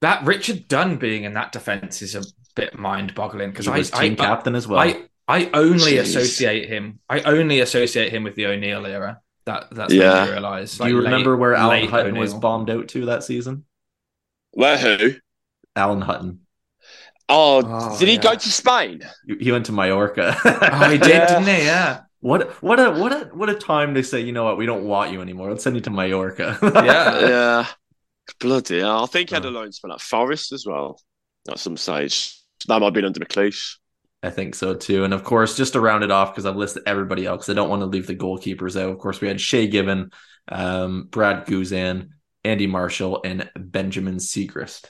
That Richard Dunne being in that defense is a bit mind-boggling because I, was I, team captain as well. I, I only Jeez. associate him. I only associate him with the O'Neill era. That that's Yeah. when you realise. Do you like, remember where Alan late Hutton was bombed out to that season? Where who? Alan Hutton. Oh, Oh, did he yeah. go to Spain? He- He went to Mallorca. Oh, he did, Yeah. didn't he? Yeah. What what a what a what a time to say, you know what, we don't want you anymore. Let's send you to Mallorca. Yeah. yeah. Bloody hell. I think he had Oh. a loan spell at Forest as well at some stage. That might be been under McLeish. I think so too. And of course, just to round it off, because I've listed everybody else, I don't want to leave the goalkeepers out. Of course, we had Shay Given, um, Brad Guzan, Andy Marshall, and Benjamin Siegrist.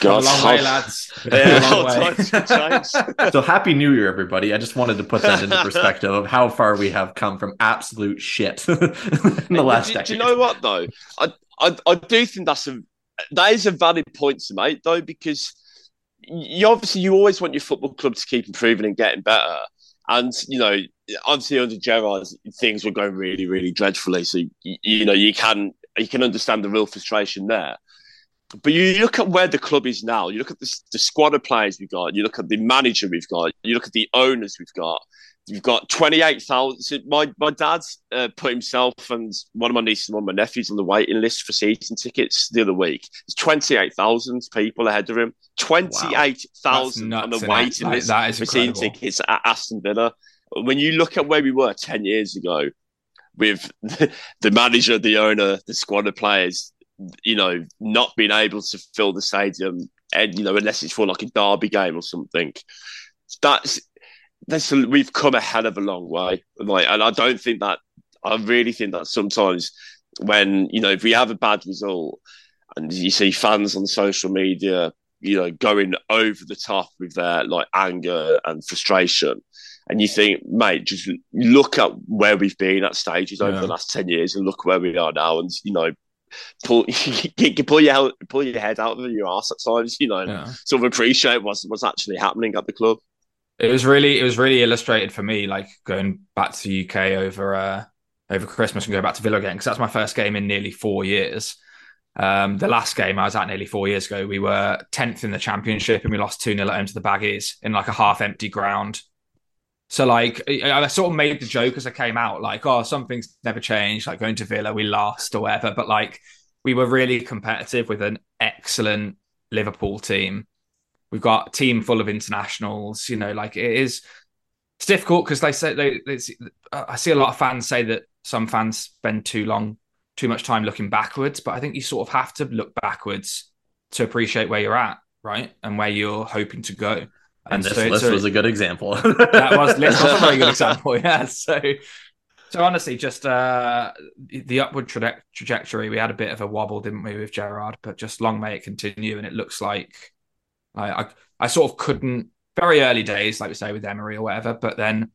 God, long way, lads. Yeah, Long way. times so happy new year everybody i just wanted to put that into perspective of how far we have come from absolute shit in the last do, decade do you know what though? I, I I do think that's a that is a valid point to make though because you obviously you always want your football club to keep improving and getting better. And you know, obviously under Gerrard, things were going really, really dreadfully. So you, you know, you can you can understand the real frustration there. But you look at where the club is now. You look at the, the squad of players we've got. You look at the manager we've got. You look at the owners we've got. You've got twenty eight thousand. My my dad's uh, put himself and one of my nieces and one of my nephews on the waiting list for season tickets the other week. There's twenty eight thousand people ahead of him. Twenty eight thousand That's on the waiting list that is for season tickets at Aston Villa. When you look at where we were ten years ago, with the manager, the owner, the squad of players, you know, not being able to fill the stadium, and you know, unless it's for like a derby game or something. That's that's we've come a hell of a long way. Like, and I don't think that I really think that sometimes when you know if we have a bad result and you see fans on social media, you know, going over the top with their like anger and frustration. And you think, mate, just look at where we've been at stages over Yeah. the last ten years, and look where we are now. And you know, pull you can pull your head, pull your head out of your ass at times. You know, Yeah. sort of appreciate what's what's actually happening at the club. It was really it was really illustrated for me, like going back to the UK over uh, over Christmas and going back to Villa again because that's my first game in nearly four years. Um, the last game I was at nearly four years ago, we were tenth in the championship and we lost two 0 at home to the Baggies in like a half empty ground. So like I sort of made the joke as I came out, like, oh, something's never changed. Like going to Villa, we lost or whatever, but like we were really competitive with an excellent Liverpool team. We've got a team full of internationals. You know, like it is. It's difficult because they say they, they. I see a lot of fans say that some fans spend too long, too much time looking backwards. But I think you sort of have to look backwards to appreciate where you're at, right, and where you're hoping to go. and this so- list so- was a good example that was this was a very good example. Yeah. So, so honestly, just uh, the upward traje- trajectory. We had a bit of a wobble, didn't we, with Gerrard? But just long may it continue. And it looks like I, I, I sort of couldn't very early days, like we say with Emery or whatever. But then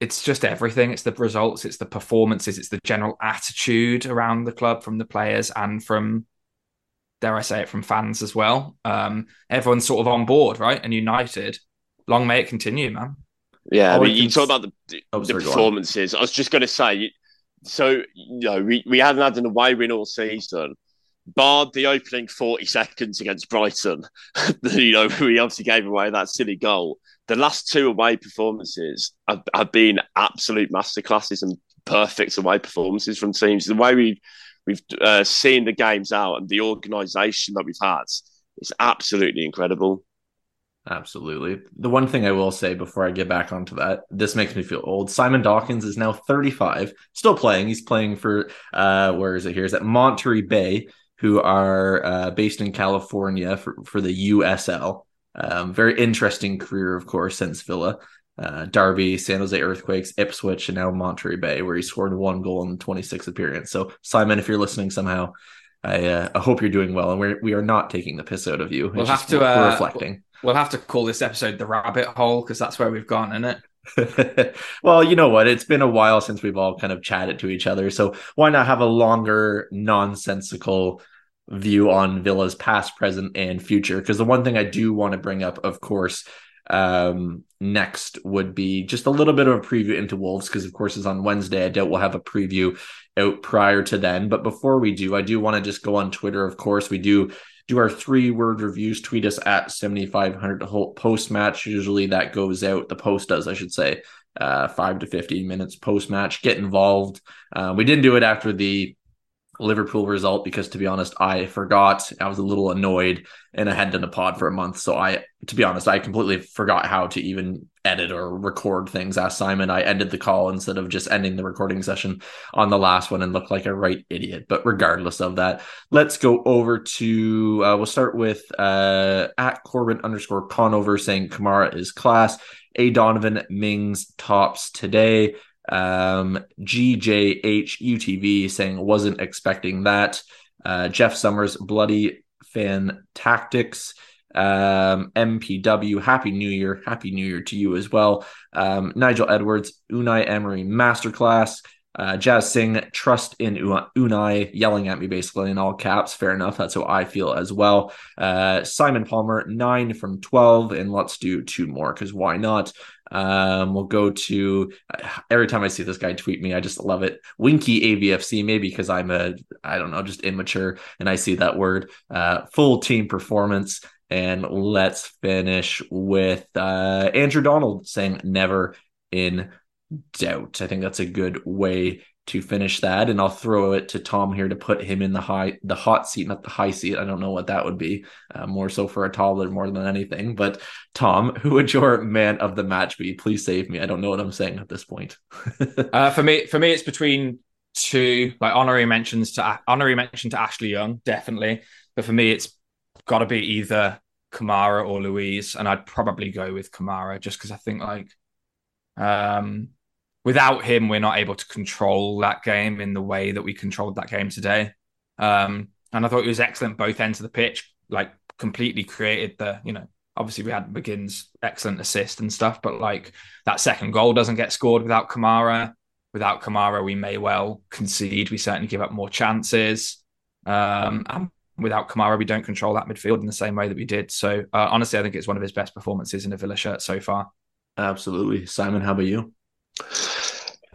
it's just everything. It's the results. It's the performances. It's the general attitude around the club from the players and from dare I say it, from fans as well. Um, everyone's sort of on board, right, and united. Long may it continue, man. Yeah, I mean, you talk about the, Oh, the sorry, performances. I was just going to say, so you know, we, we hadn't had an away win all season, barred the opening forty seconds against Brighton. you know, we obviously gave away that silly goal. The last two away performances have, have been absolute masterclasses and perfect away performances from teams. The way we we've uh, seen the games out and the organisation that we've had is absolutely incredible. Absolutely. The one thing I will say before I get back onto that, this makes me feel old. Simon Dawkins is now 35, still playing. He's playing for uh where is it here? Is at Monterey Bay, who are uh, based in California for, for the USL. Um, very interesting career, of course, since Villa. Uh, Derby, San Jose Earthquakes, Ipswich, and now Monterey Bay, where he scored one goal in 26 appearance. So, Simon, if you're listening somehow, I, uh, I hope you're doing well, and we're we are not taking the piss out of you. It's We'll have to, we're uh, reflecting. We'll have to call this episode the rabbit hole because that's where we've gone, isn't it? well, you know what? It's been a while since we've all kind of chatted to each other. So why not have a longer, nonsensical view on Villa's past, present, and future? Because the one thing I do want to bring up, of course, um, next would be just a little bit of a preview into Wolves, because of course it's on Wednesday. I doubt we'll have a preview out prior to then. But before we do, I do want to just go on Twitter. Of course, we do do our three word reviews. Tweet us at 7500 post match. Usually that goes out, the post does, I should say, uh, five to 15 minutes post match. Get involved. Uh, we didn't do it after the Liverpool result because, to be honest, I forgot. I was a little annoyed and I hadn't done a pod for a month. So I, to be honest, I completely forgot how to even edit or record things. Asked Simon, I ended the call instead of just ending the recording session on the last one and looked like a right idiot. But regardless of that, let's go over to, uh, we'll start with uh, at Corbin underscore Conover saying Kamara is class. A Donovan Mings tops today. Um, GJHUTV saying wasn't expecting that. Uh, Jeff Summers, bloody Fan Tactics. Um, MPW, Happy New Year. Happy New Year to you as well. Um, Nigel Edwards, Unai Emery Masterclass. Uh, Jazz Singh, trust in Unai, yelling at me basically in all caps. Fair enough. That's how I feel as well. Uh, Simon Palmer, nine from 12. And let's do two more because why not? Um, we'll go to every time I see this guy tweet me, I just love it. Winky AVFC, maybe because I'm a, I don't know, just immature and I see that word. Uh, full team performance. And let's finish with uh, Andrew Donald saying never in doubt. I think that's a good way to finish that. And I'll throw it to Tom here to put him in the high, the hot seat, not the high seat. I don't know what that would be. Uh, more so for a toddler more than anything. But Tom, who would your man of the match be? Please save me. I don't know what I'm saying at this point. uh, for me, for me, it's between two. Like honorary mentions to honorary mention to Ashley Young, definitely. But for me, it's got to be either Kamara or Luiz, and I'd probably go with Kamara just because I think like um without him, we're not able to control that game in the way that we controlled that game today. Um, and I thought it was excellent both ends of the pitch, like completely created the, you know, obviously we had McGinn's excellent assist and stuff, but like that second goal doesn't get scored without Kamara. Without Kamara, we may well concede. We certainly give up more chances. Um, and without Kamara, we don't control that midfield in the same way that we did. So uh, honestly, I think it's one of his best performances in a Villa shirt so far. Absolutely. Simon, how about you?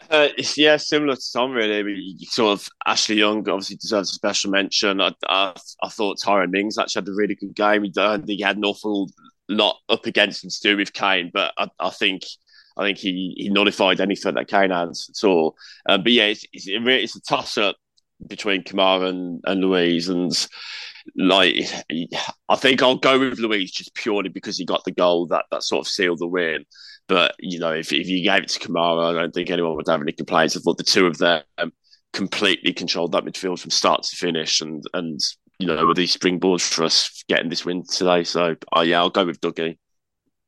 Uh, yeah, similar to Tom, really. sort of Ashley Young obviously deserves a special mention. I, I, I thought Tyrone Mings actually had a really good game. He, think he had an awful lot up against him to do with Kane, but I, I think I think he, he nullified anything that Kane had at all. Um, but yeah, it's, it's, it's a toss up between Kamara and, and Luiz, and like I think I'll go with Luiz just purely because he got the goal that that sort of sealed the win. But you know, if, if you gave it to Kamara, I don't think anyone would have any complaints. I thought the two of them completely controlled that midfield from start to finish, and and you know, were these springboards for us getting this win today. So, uh, yeah, I'll go with Dougie.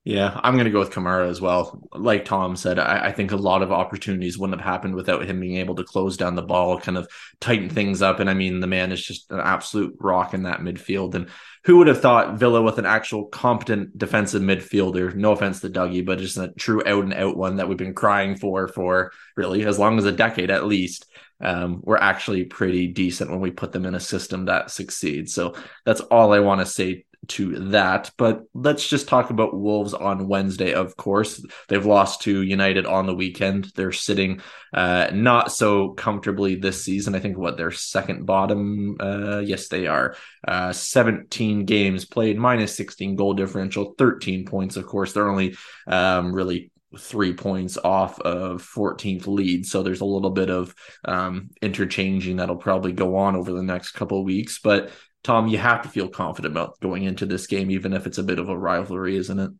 Yeah, I'm going to go with Kamara as well. Like Tom said, I, I, think a lot of opportunities wouldn't have happened without him being able to close down the ball, kind of tighten things up. And I mean, the man is just an absolute rock in that midfield. And who would have thought Villa with an actual competent defensive midfielder? No offense to Dougie, but just a true out and out one that we've been crying for for really as long as a decade at least. Um, we're actually pretty decent when we put them in a system that succeeds. So that's all I want to say to that. But let's just talk about Wolves on Wednesday. Of course, they've lost to United on the weekend. They're sitting uh, not so comfortably this season. I think what their second bottom. Uh, yes, they are. Uh, 17 games played, minus 16 goal differential, 13 points. Of course, they're only um, really three points off of 14th lead. So there's a little bit of um, interchanging that'll probably go on over the next couple weeks. But Tom, you have to feel confident about going into this game, even if it's a bit of a rivalry, isn't it?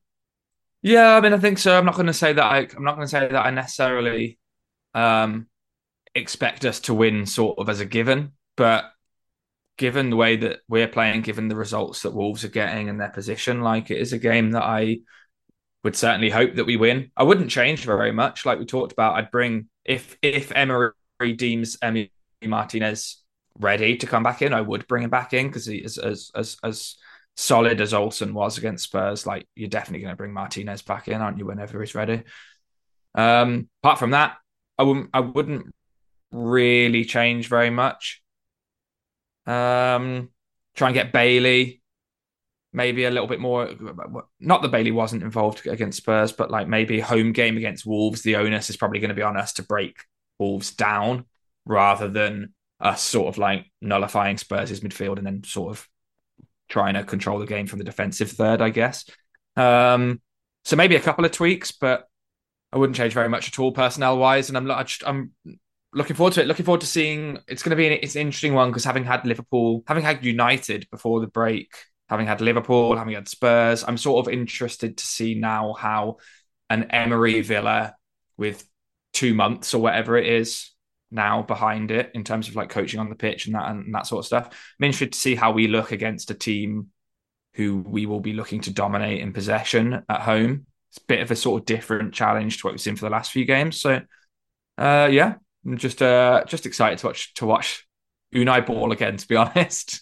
Yeah, I mean, I think so. I'm not going to say that. I, I'm not going to say that I necessarily um, expect us to win, sort of as a given. But given the way that we're playing, given the results that Wolves are getting and their position, like it is a game that I would certainly hope that we win. I wouldn't change very much, like we talked about. I'd bring if if Emery deems Emi Martinez ready to come back in, I would bring him back in because he is as as as solid as Olsen was against Spurs. Like you're definitely going to bring Martinez back in, aren't you? Whenever he's ready. Um, apart from that, I wouldn't I wouldn't really change very much. Um, try and get Bailey, maybe a little bit more. Not that Bailey wasn't involved against Spurs, but like maybe home game against Wolves, the onus is probably going to be on us to break Wolves down rather than us sort of like nullifying Spurs' midfield and then sort of trying to control the game from the defensive third, I guess. Um, so maybe a couple of tweaks, but I wouldn't change very much at all personnel wise. And I'm I'm looking forward to it. Looking forward to seeing. It's going to be an, it's an interesting one because having had Liverpool, having had United before the break, having had Liverpool, having had Spurs, I'm sort of interested to see now how an Emery Villa with two months or whatever it is now behind it in terms of like coaching on the pitch and that and that sort of stuff. I'm interested to see how we look against a team who we will be looking to dominate in possession at home. It's a bit of a sort of different challenge to what we've seen for the last few games. So uh yeah, I'm just uh just excited to watch to watch Unai ball again, to be honest.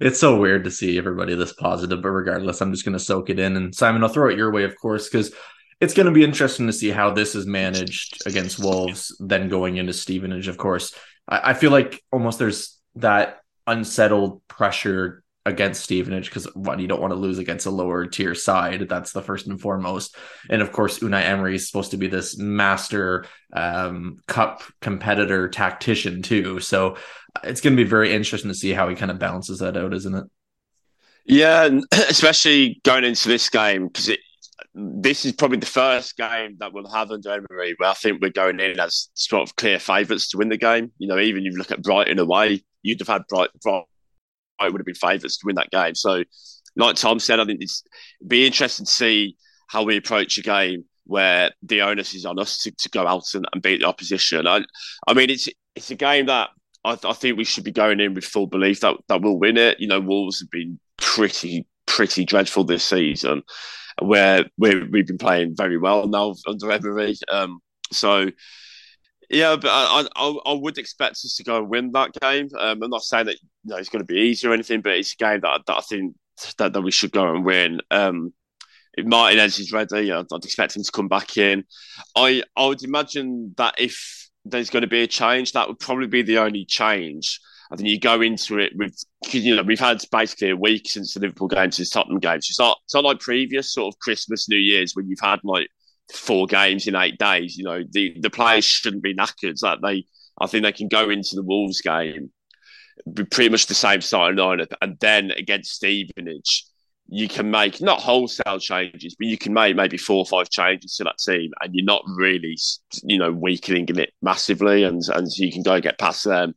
It's so weird to see everybody this positive, but regardless, I'm just going to soak it in. And Simon, I'll throw it your way, of course, because it's going to be interesting to see how this is managed against Wolves, then going into Stevenage, of course. I, I feel like almost there's that unsettled pressure against Stevenage because one, you don't want to lose against a lower tier side. That's the first and foremost. And of course, Unai Emery is supposed to be this master um, cup competitor tactician too. So it's going to be very interesting to see how he kind of balances that out, isn't it? Yeah, especially going into this game because this is probably the first game that we'll have under Emery where I think we're going in as sort of clear favourites to win the game. You know, even if you look at Brighton away, you'd have had Bright, Brighton would have been favourites to win that game. So, like Tom said, I think it's be interesting to see how we approach a game where the onus is on us to, to go out and, and beat the opposition. I, I mean, it's it's a game that I, I, think we should be going in with full belief that that we'll win it. You know, Wolves have been pretty pretty dreadful this season, where we we've been playing very well now under Emery. Um, so yeah, but I, I, I would expect us to go and win that game. Um, I'm not saying that you know, it's going to be easy or anything, but it's a game that, that I think that, that we should go and win. Um, if Martinez is ready, I'd, I'd expect him to come back in. I I would imagine that if there's going to be a change, that would probably be the only change. I think you go into it with, you know, we've had basically a week since the Liverpool game, since Tottenham games. It's not, it's not like previous sort of Christmas, New Year's when you've had like four games in eight days. You know, the, the players shouldn't be knackered. That they, I think they can go into the Wolves game, be pretty much the same starting lineup, and then against Stevenage, you can make not wholesale changes, but you can make maybe four or five changes to that team, and you're not really, you know, weakening it massively, and and you can go get past them.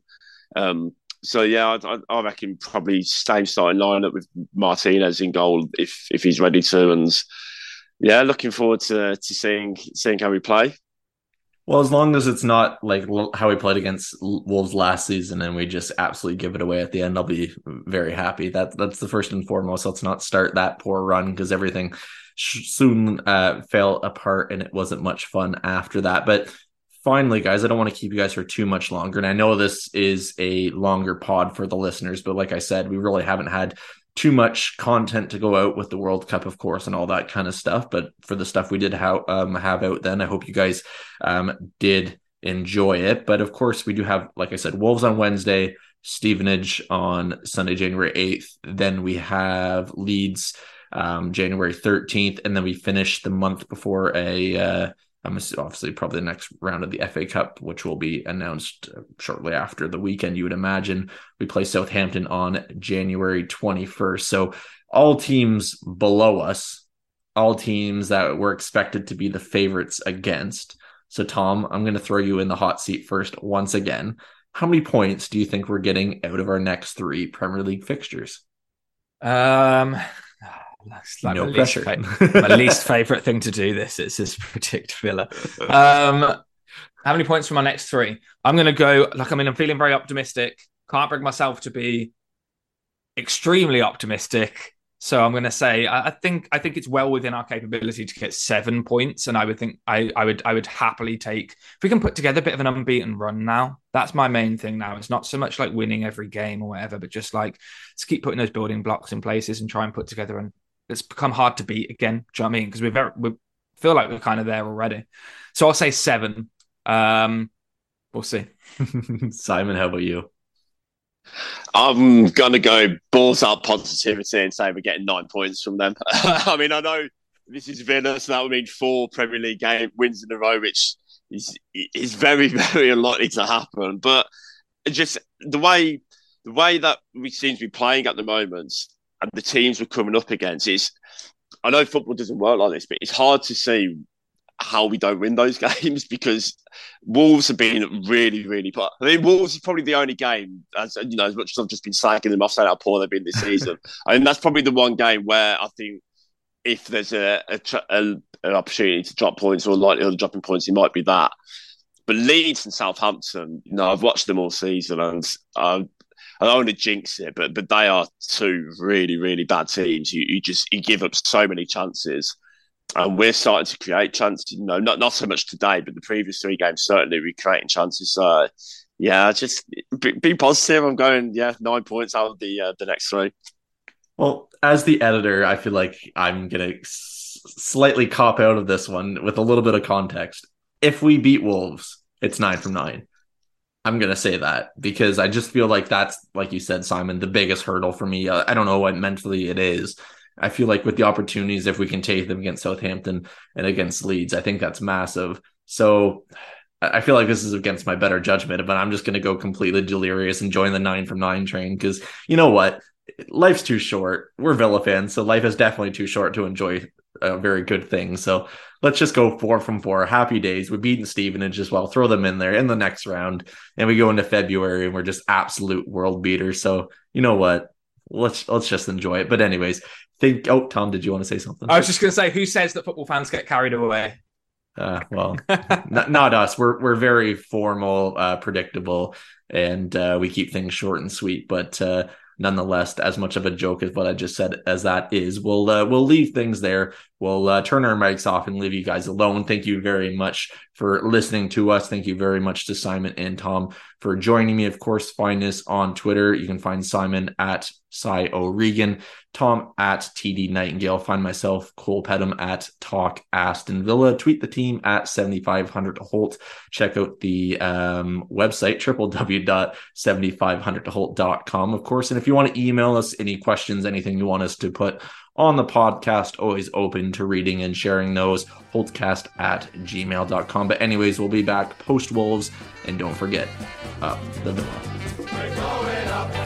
Um, so yeah, I, I, reckon probably same starting lineup with Martinez in goal if if he's ready to, and yeah, looking forward to to seeing seeing how we play. Well, as long as it's not like how we played against Wolves last season and we just absolutely give it away at the end, I'll be very happy. That that's the first and foremost. Let's not start that poor run because everything soon uh, fell apart and it wasn't much fun after that. But finally, guys, I don't want to keep you guys for too much longer. And I know this is a longer pod for the listeners, but like I said, we really haven't had too much content to go out with the World Cup, of course, and all that kind of stuff. But for the stuff we did ha- um, have out then, I hope you guys um, did enjoy it. But of course, we do have, like I said, Wolves on Wednesday, Stevenage on Sunday, January 8th. Then we have Leeds um, January 13th. And then we finish the month before a. Uh, um, obviously probably the next round of the FA Cup, which will be announced uh, shortly after the weekend. You would imagine we play Southampton on January 21st. So all teams below us, all teams that were expected to be the favorites against. So Tom, I'm going to throw you in the hot seat first once again. How many points do you think we're getting out of our next three Premier League fixtures? Um, that's like no my pressure. Least my least favorite thing to do. This is this predict Villa. Um, how many points from my next three? I'm going to go. Like I mean, I'm feeling very optimistic. Can't bring myself to be extremely optimistic. So I'm going to say I, I think I think it's well within our capability to get seven points, and I would think I, I would I would happily take if we can put together a bit of an unbeaten run now. That's my main thing now. It's not so much like winning every game or whatever, but just like let's keep putting those building blocks in places and try and put together an it's become hard to beat again. Do you know what I mean? Because we're very, we feel like we're kind of there already. So I'll say seven. Um, we'll see. Simon, how about you? I'm gonna go balls up positivity and say we're getting nine points from them. I mean, I know this is Villa, so that would mean four Premier League game wins in a row, which is is very very unlikely to happen. But just the way the way that we seem to be playing at the moment, and the teams we're coming up against is I know football doesn't work like this, but it's hard to see how we don't win those games because Wolves have been really, really poor. I mean, Wolves is probably the only game, as you know, as much as I've just been slagging them off saying how poor they've been this season. I mean, that's probably the one game where I think if there's a, a, a an opportunity to drop points or likelihood of dropping points, it might be that. But Leeds and Southampton, you know, I've watched them all season, and uh, I don't want to jinx it, but but they are two really really bad teams. You, you just you give up so many chances, and we're starting to create chances. You know, not not so much today, but the previous three games certainly we're creating chances. So Yeah, just be, be positive. I'm going, yeah, nine points out of the uh, the next three. Well, as the editor, I feel like I'm gonna s- slightly cop out of this one with a little bit of context. If we beat Wolves, it's nine from nine. I'm gonna say that because I just feel like that's, like you said, Simon, the biggest hurdle for me. Uh, I don't know what mentally it is. I feel like with the opportunities, if we can take them against Southampton and against Leeds, I think that's massive. So I feel like this is against my better judgment, but I'm just going to go completely delirious and join the nine from nine train because you know what? Life's too short. We're Villa fans, so life is definitely too short to enjoy a very good thing. So let's just go four from four. Happy days. We've beaten Stevenage as well. Throw them in there in the next round. And we go into February and we're just absolute world beaters. So you know what? Let's let's just enjoy it. But anyways, think oh Tom, did you want to say something? I was just gonna say, who says that football fans get carried away? Uh, well, not, not, us. We're we're very formal, uh, predictable, and uh, we keep things short and sweet. But uh, nonetheless, as much of a joke as what I just said as that is, we'll uh, we'll leave things there. We'll uh, turn our mics off and leave you guys alone. Thank you very much for listening to us. Thank you very much to Simon and Tom for joining me. Of course, find us on Twitter. You can find Simon at Cy O'Regan, Tom at TD Nightingale. Find myself, Cole Pedham at Talk Aston Villa. Tweet the team at 7500 Holte. Check out the um, website, www.7500holt.com, of course. And if you want to email us any questions, anything you want us to put on the podcast. Always open to reading and sharing those. Holtcast at gmail.com. But, anyways, we'll be back post Wolves. And don't forget, up the Villa.